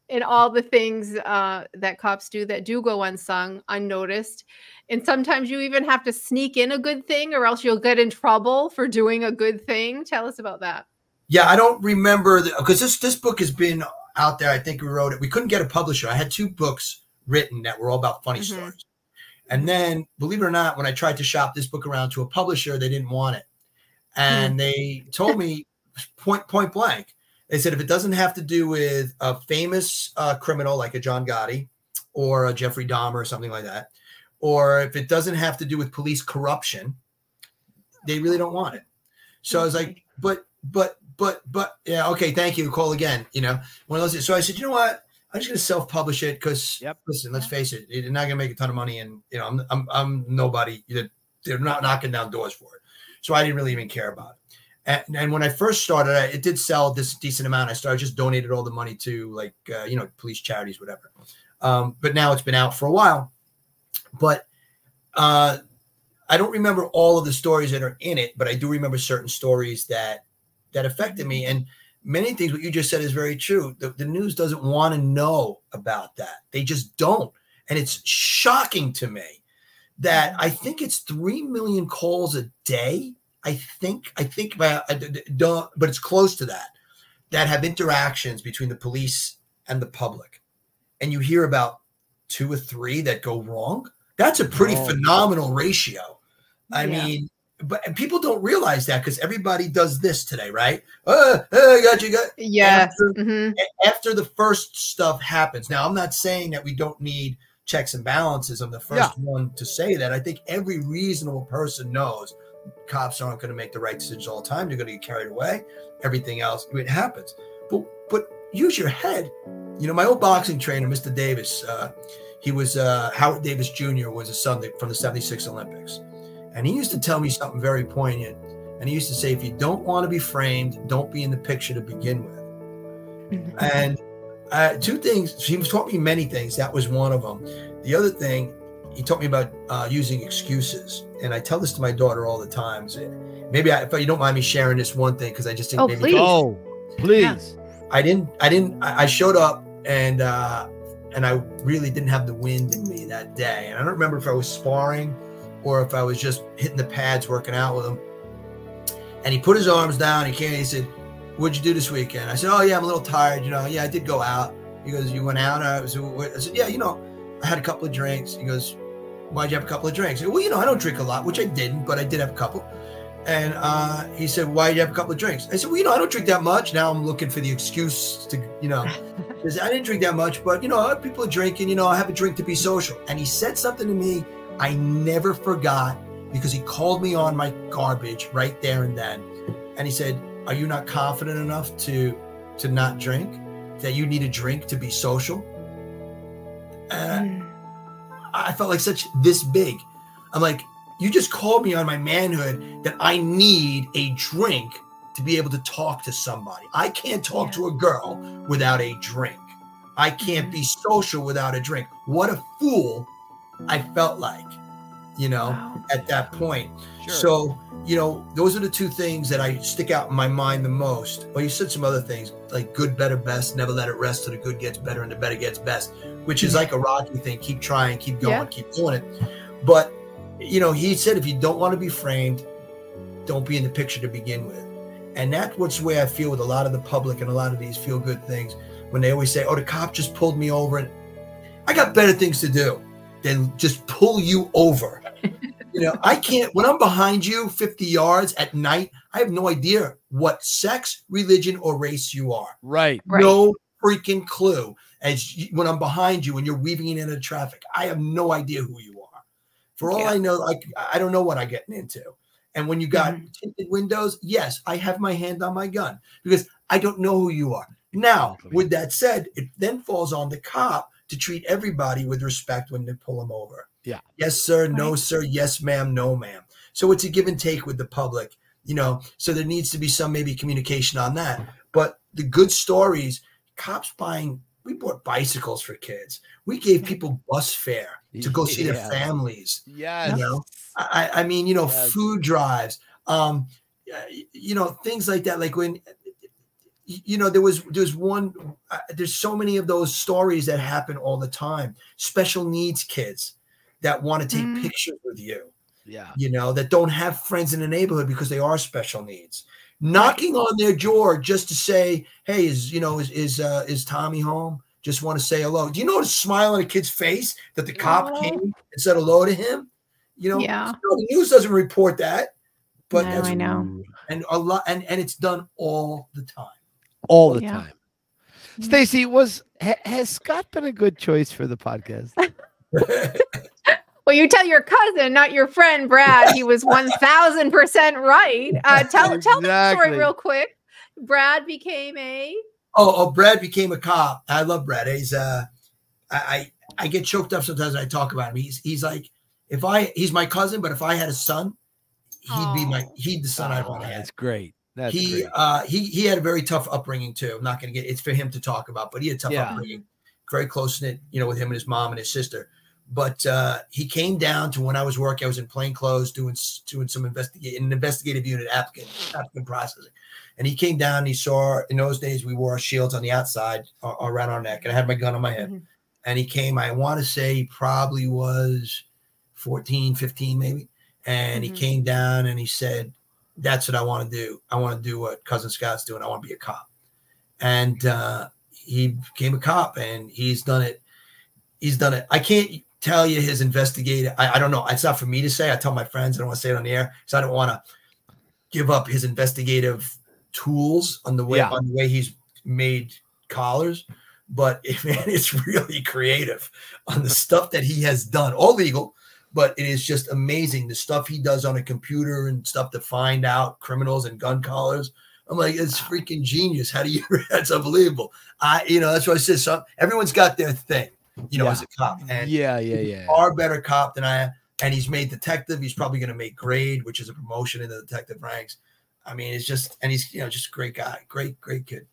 and all the things uh, that cops do that do go unsung, unnoticed. And sometimes you even have to sneak in a good thing or else you'll get in trouble for doing a good thing. Tell us about that. Yeah, I don't remember because this this book has been out there. I think we wrote it. We couldn't get a publisher. I had two books written that were all about funny Mhm. stories. And then, believe it or not, when I tried to shop this book around to a publisher, they didn't want it. And they told me point point blank. They said if it doesn't have to do with a famous uh, criminal like a John Gotti or a Jeffrey Dahmer or something like that, or if it doesn't have to do with police corruption, they really don't want it. So I was like, but, but, but, but, yeah, okay, thank you. Call again. You know, one of those. So I said, you know what? I'm just going to self-publish it because, Yep. listen, let's face it, you're not going to make a ton of money, and you know, I'm, I'm, I'm nobody. They're, they're not knocking down doors for it. So I didn't really even care about it. And, and when I first started, I, it did sell this decent amount. I started just donated all the money to like uh, you know police charities, whatever. Um, but now it's been out for a while. But uh, I don't remember all of the stories that are in it, but I do remember certain stories that that affected me. And many things what you just said is very true. The, the news doesn't want to know about that. They just don't. And it's shocking to me that I think it's three million calls a day. I think I think about I don't, but it's close to that that have interactions between the police and the public, and you hear about two or three that go wrong. That's a pretty Oh. phenomenal ratio. I Yeah. mean, but and people don't realize that because everybody does this today, right? Uh, uh, I got you, got yeah. After- Mhm. after the first stuff happens. Now, I'm not saying that we don't need checks and balances. I'm the first one to say that. I think every reasonable person knows cops aren't going to make the right decisions all the time. They're going to get carried away. Everything else, it happens. But but use your head. You know, my old boxing trainer, Mr. Davis, uh, he was uh, Howard Davis Jr. was a son from the '76 Olympics, and he used to tell me something very poignant. And he used to say, if you don't want to be framed, don't be in the picture to begin with. And uh, two things, he taught me many things. That was one of them. The other thing, he taught me about uh, using excuses. And I tell this to my daughter all the time. So Maybe I, if you don't mind me sharing this one thing, because I just think Oh, maybe please. Oh, please. I didn't, I didn't, I I showed up and, uh, and I really didn't have the wind in me that day. And I don't remember if I was sparring or if I was just hitting the pads working out with him. And he put his arms down. He came. and He said, "What'd you do this weekend?" I said, "Oh yeah, I'm a little tired. You know, yeah, I did go out." He goes, "You went out?" I, was, I said, "Yeah, you know, I had a couple of drinks." He goes, "Why'd you have a couple of drinks?" I go, "Well, you know, I don't drink a lot, which I didn't, but I did have a couple." And uh, he said, "Why did you have a couple of drinks?" I said, "Well, you know, I don't drink that much." Now I'm looking for the excuse to, you know, <laughs> because I didn't drink that much, but you know, other people are drinking. You know, I have a drink to be social. And he said something to me I never forgot because he called me on my garbage right there and then, and he said, "Are you not confident enough to to not drink? That you need a drink to be social?" And hmm. I felt like such this big. I'm like, you just called me on my manhood that I need a drink to be able to talk to somebody. I can't talk Yeah. to a girl without a drink. I can't be mm-hmm. social without a drink. What a fool I felt like, you know, Wow. at that point. Sure. So, you know, those are the two things that I stick out in my mind the most. Well, you said some other things like good, better, best, never let it rest till the good gets better and the better gets best, which is mm-hmm. like a Rocky thing. Keep trying, keep going, Yeah. keep doing it. But, you know, he said if you don't want to be framed, don't be in the picture to begin with. And that's what's the way I feel with a lot of the public and a lot of these feel good things when they always say, oh, the cop just pulled me over. And I got better things to do than just pull you over. you know, I can't, when I'm behind you 50 yards at night, I have no idea what sex, religion, or race you are. right. Right. No freaking clue. As you, when I'm behind you and you're weaving in into traffic, I have no idea who you are. For all Yeah. I know, like I don't know what I'm getting into. And when you got Mhm. tinted windows, yes, I have my hand on my gun because I don't know who you are. Now, with that said, it then falls on the cop to treat everybody with respect when they pull them over. Yeah. Yes, sir. No, sir. Yes, ma'am. No, ma'am. So it's a give and take with the public, you know. So there needs to be some maybe communication on that. But the good stories, cops buying. We bought bicycles for kids. We gave people bus fare to go see their families. Yes. You know, I, I mean, you know, Yes. food drives, um, uh, you know, things like that. Like when, you know, there was there's one. Uh, there's so many of those stories that happen all the time. Special needs kids that want to take Mm. pictures with you. Yeah. You know, that don't have friends in the neighborhood because they are special needs. Knocking on their door just to say, "Hey, is you know, is is uh, is Tommy home?" Just want to say hello. Do you know the smile on a kid's face that the cop Oh. came and said hello to him? You know, Yeah. the news doesn't report that, but No, I know. and a lot and and it's done all the time. All the Yeah. time. Stacy, was ha- has Scott been a good choice for the podcast? <laughs> Well, you tell your cousin, not your friend Brad. He was one thousand percent right. Uh, tell tell the story real quick. Brad became a oh, oh, Brad became a cop. I love Brad. He's uh, I I, I get choked up sometimes when I talk about him. He's he's like if I he's my cousin, but if I had a son, he'd be my he'd the son I'd Oh, want to have. that's great. That's he uh he he had a very tough upbringing too. I'm not gonna get it's for him to talk about, but he had a tough Yeah. upbringing, very close knit, you know, with him and his mom and his sister. But uh he came down to when I was working, I was in plain clothes doing doing some investigate an investigative unit applicant applicant processing. And he came down and he saw in those days we wore our shields on the outside uh, around our neck, and I had my gun on my head. Mhm. And he came, I want to say he probably was 14, 15, maybe. And Mhm. he came down and he said, That's what I want to do. I want to do what Cousin Scott's doing. I want to be a cop. And uh, he became a cop and he's done it. He's done it. I can't tell you his investigative. I, I don't know. It's not for me to say. I tell my friends. I don't want to say it on the air because I don't want to give up his investigative tools on the way Yeah. on the way he's made collars. But <laughs> man, it's really creative on the stuff that he has done. All legal, but it is just amazing the stuff he does on a computer and stuff to find out criminals and gun collars. I'm like, it's freaking genius. How do you? <laughs> That's unbelievable. I, you know, that's what I said. So everyone's got their thing, you know, Yeah. as a cop, and yeah, yeah, yeah. far better cop than I am. And he's made detective. He's probably going to make grade, which is a promotion in the detective ranks. I mean, it's just, and he's, you know, just a great guy, great, great kid.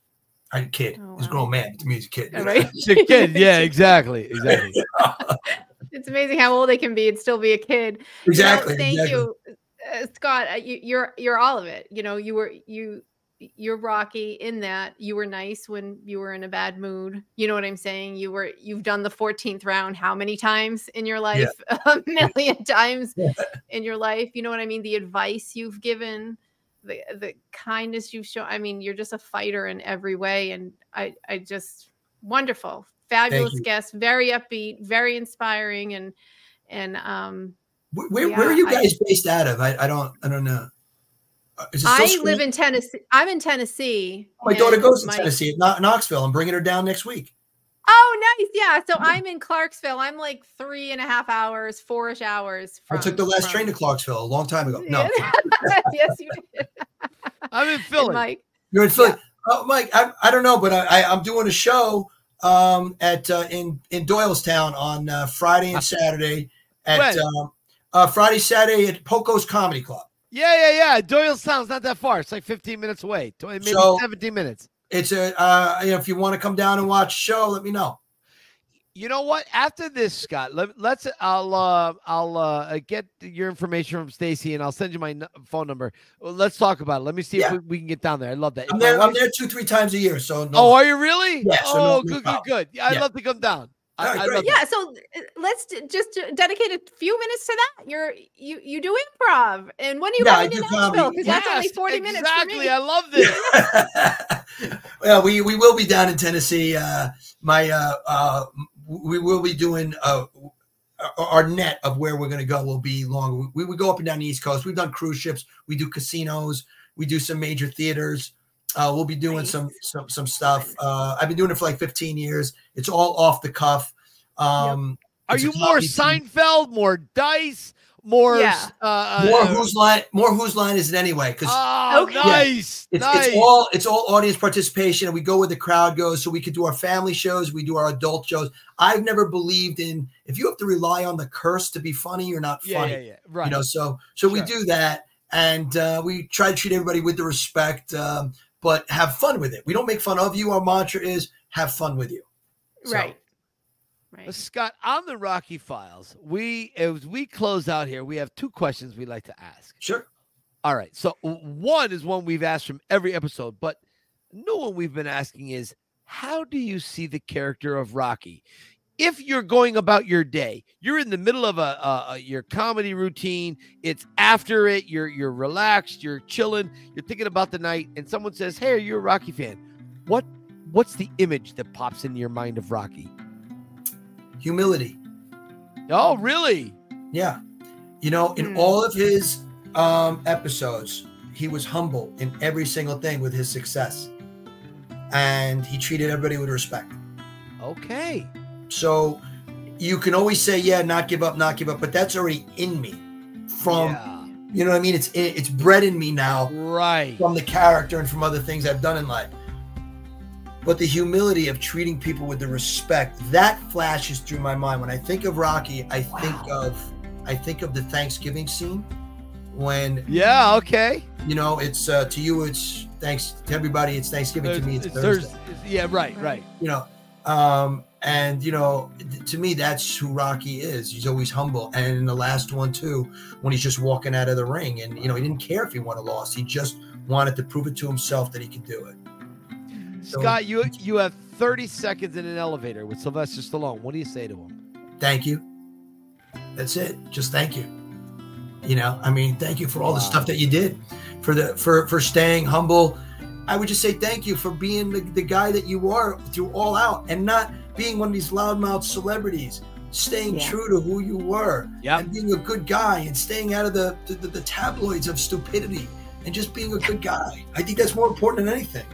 I kid. Oh, he's a wow. grown man. To me, he's a kid. <laughs> Right. It's a kid. <laughs> Yeah, exactly. Exactly. It's amazing how old they can be and still be a kid. Exactly. thank exactly. you, uh, Scott. Uh, you, you're you're all of it. You know, you were you you're Rocky in that you were nice when you were in a bad mood. You know what I'm saying? You were you've done the 14th round how many times in your life? <laughs> A million <laughs> times in your life. You know what I mean? The advice you've given, the the kindness you've shown. I mean, you're just a fighter in every way, and I I just wonderful, fabulous you. guest, very upbeat, very inspiring, and and um Where, where, where are Yeah, you I- guys based out of? I, I don't I don't know. Uh, Is it still I live in Tennessee. I'm in Tennessee. My daughter goes to my- Tennessee at Kno- Knoxville. I'm bringing her down next week. Oh, nice. Yeah. So I'm in Clarksville. I'm like three and a half hours, four-ish hours. From, I took the last from- train to Clarksville a long time ago. No, <laughs> yes, you did. I'm in And Philly. Mike. you're in Philly. Oh, Mike, I, I don't know, but I, I, I'm doing a show um, at uh, in in Doylestown on uh, Friday and Saturday at um, uh, Friday Saturday at Poco's Comedy Club. Yeah, yeah, yeah. Doylestown's not that far. It's like 15 minutes away. 20, maybe So- 17 minutes. It's a uh, you know, if you want to come down and watch a show, let me know. You know what? After this, Scott, let, let's. I'll. Uh, I'll uh, get your information from Stacy, and I'll send you my n- phone number. Well, let's talk about it. Let me see Yeah. if we, we can get down there. I love that. I'm there. I'm there two three times a year. So no, Oh, are you really? Yeah, so no- oh, good, good, good. Yeah, I'd Yeah. love to come down. I, All right, I great. love that. Yeah, so uh, let's just uh, dedicate a few minutes to that. You're you you do improv, and when are you Yeah, I coming to Nashville? comedy. Because that's only Yes, forty minutes for Exactly. I love this. <laughs> well, we we will be down in Tennessee. Uh, my uh, uh, we will be doing uh, our net of where we're going to go will be longer. We, we go up and down the East Coast. We've done cruise ships. We do casinos. We do some major theaters. Uh, we'll be doing Nice. some some some stuff. Uh, I've been doing it for like 15 years. It's all off the cuff. Um, Are you more. Seinfeld, more Dice, more? Yeah. Uh, More uh, whose line? More whose line is it anyway? Because Oh, Okay. nice. It's, nice. it's all it's all audience participation, and we go where the crowd goes. So we could do our family shows, we do our adult shows. I've never believed in if you have to rely on the curse to be funny, you're not funny. yeah, yeah. Right. You know, so so we do that, and uh, we try to treat everybody with the respect, um, but have fun with it. We don't make fun of you. Our mantra is have fun with you. So, Right. Right. Scott, on the Rocky Files, we as we close out here, we have two questions we'd like to ask. Sure. All right. So one is one we've asked from every episode, but no one we've been asking is how do you see the character of Rocky? If you're going about your day, you're in the middle of a, a, a- your comedy routine. It's after it. You're you're relaxed. You're chilling. You're thinking about the night, and someone says, "Hey, are you a Rocky fan?" What what's the image that pops into your mind of Rocky? Humility. Oh, really? Yeah. You know, in Hmm. all of his um, episodes, he was humble in every single thing with his success. And he treated everybody with respect. Okay. So you can always say, yeah, not give up, not give up, but that's already in me from, Yeah. you know what I mean? It's it's bred in me now Right. from the character and from other things I've done in life. But the humility of treating people with the respect that flashes through my mind when I think of Rocky. I think of I think of the Thanksgiving scene when Yeah. Okay. you know it's uh, to you it's thanks to everybody it's Thanksgiving to me it's, Thursday. Yeah. Right. Right. You know, um, and you know to me that's who Rocky is. He's always humble, and in the last one too, when he's just walking out of the ring, and you know he didn't care if he won or lost. He just wanted to prove it to himself that he could do it. Scott, you you have 30 seconds in an elevator with Sylvester Stallone. What do you say to him? thank you. That's it. Just thank you. You know, I mean, thank you for all the stuff that you did, for the for for staying humble. I would just say thank you for being the, the guy that you are through all out and not being one of these loudmouth celebrities, staying Yeah. true to who you were Yep. and being a good guy and staying out of the, the, the tabloids of stupidity and just being a good guy. I think that's more important than anything.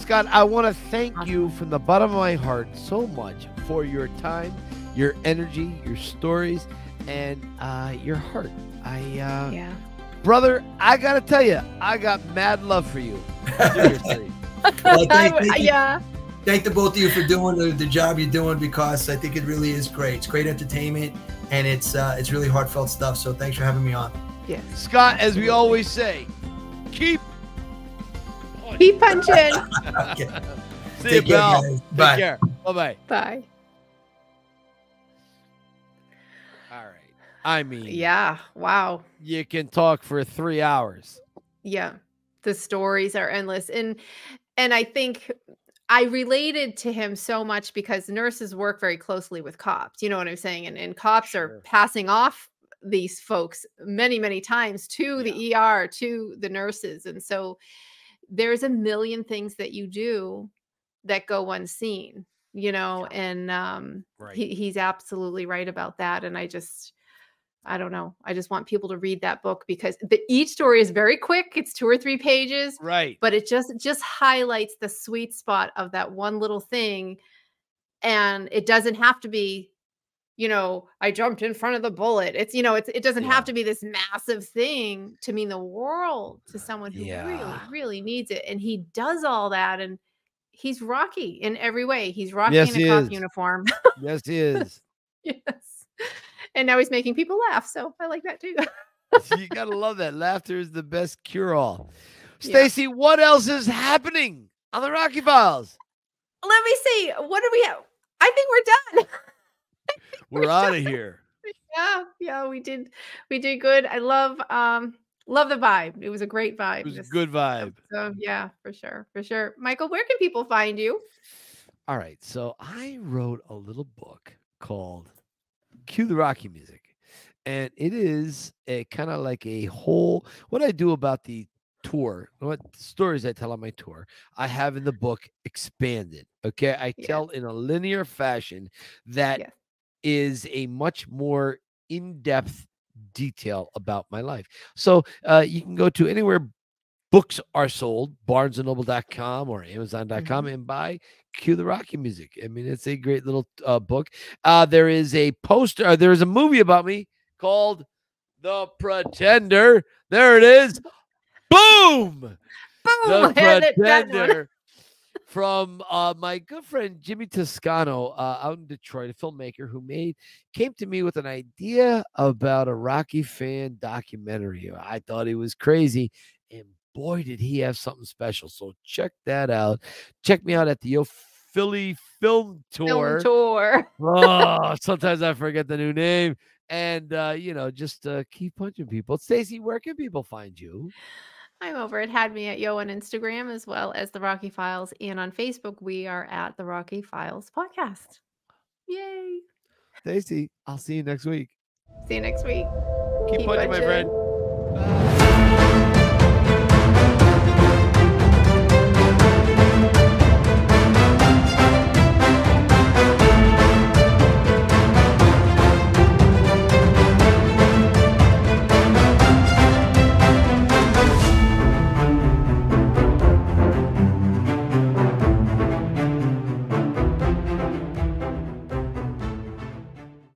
Scott, I want to thank you from the bottom of my heart so much for your time, your energy, your stories, and uh, your heart. I, uh, Yeah. brother, I gotta tell you, I got mad love for you. Seriously. <laughs> Well, thank, I- thank you. yeah. thank the both of you for doing the, the job you're doing because I think it really is great. It's great entertainment and it's uh, it's really heartfelt stuff. So thanks for having me on. Yeah. Scott, as we always say, keep. Keep punching. Okay. See Take you, care, pal. guys. Take Bye. care. Bye bye. Bye. All right. I mean, Yeah. Wow. you can talk for three hours. yeah the stories are endless and and i think i related to him so much because nurses work very closely with cops you know what i'm saying and, and cops Sure. are passing off these folks many many times to the er to the nurses and so there's a million things that you do that go unseen you know and um Right. he, he's absolutely right about that and i just i don't know i just want people to read that book because the, each story is very quick it's two or three pages right. but it just just highlights the sweet spot of that one little thing and it doesn't have to be you know i jumped in front of the bullet it's you know it's, it doesn't Yeah. have to be this massive thing to mean the world to uh, someone who really Yeah. really needs it and he does all that and he's Rocky in every way. He's Rocky Yes, in a cop is. uniform. Yes, he <laughs> is. yes. And now he's making people laugh. So I like that too. <laughs> you <laughs> gotta love that. Laughter is the best cure all. Yeah. Stacy, what else is happening on the Rocky Files? Let me see. What do we have? I think we're done. We're out of here. <laughs> yeah, yeah, we did we did good. I love um love the vibe. It was a great vibe. It was a good vibe. So yeah, for sure, for sure. Michael, where can people find you? All right. So I wrote a little book called Cue the Rocky Music. And it is a kind of like a whole what I do about the tour, what stories I tell on my tour, I have in the book expanded. Okay. I Yeah. tell in a linear fashion that Yes. Is a much more in-depth detail about my life. So uh, you can go to anywhere books are sold, barnesandnoble.com or amazon.com and buy Cue the Rocky Music. I mean, it's a great little uh, book. Uh, there is a poster, uh, there is a movie about me called The Pretender. There it is. Boom! Boom! The I had it- that one. Pretender from uh, my good friend Jimmy Toscano uh, out in Detroit, a filmmaker who made came to me with an idea about a Rocky fan documentary. I thought he was crazy, and boy, did he have something special. So check that out. Check me out at the Yo Philly Film Tour. Film tour. oh, <laughs> sometimes I forget the new name. And uh, you know, just uh, keep punching people. Stacy, where can people find you? I'm over at Had Me at Yo on Instagram as well as the Rocky Files. And on Facebook, we are at the Rocky Files podcast. Yay. Stacy, I'll see you next week. See you next week. Keep, Keep punching, my friend.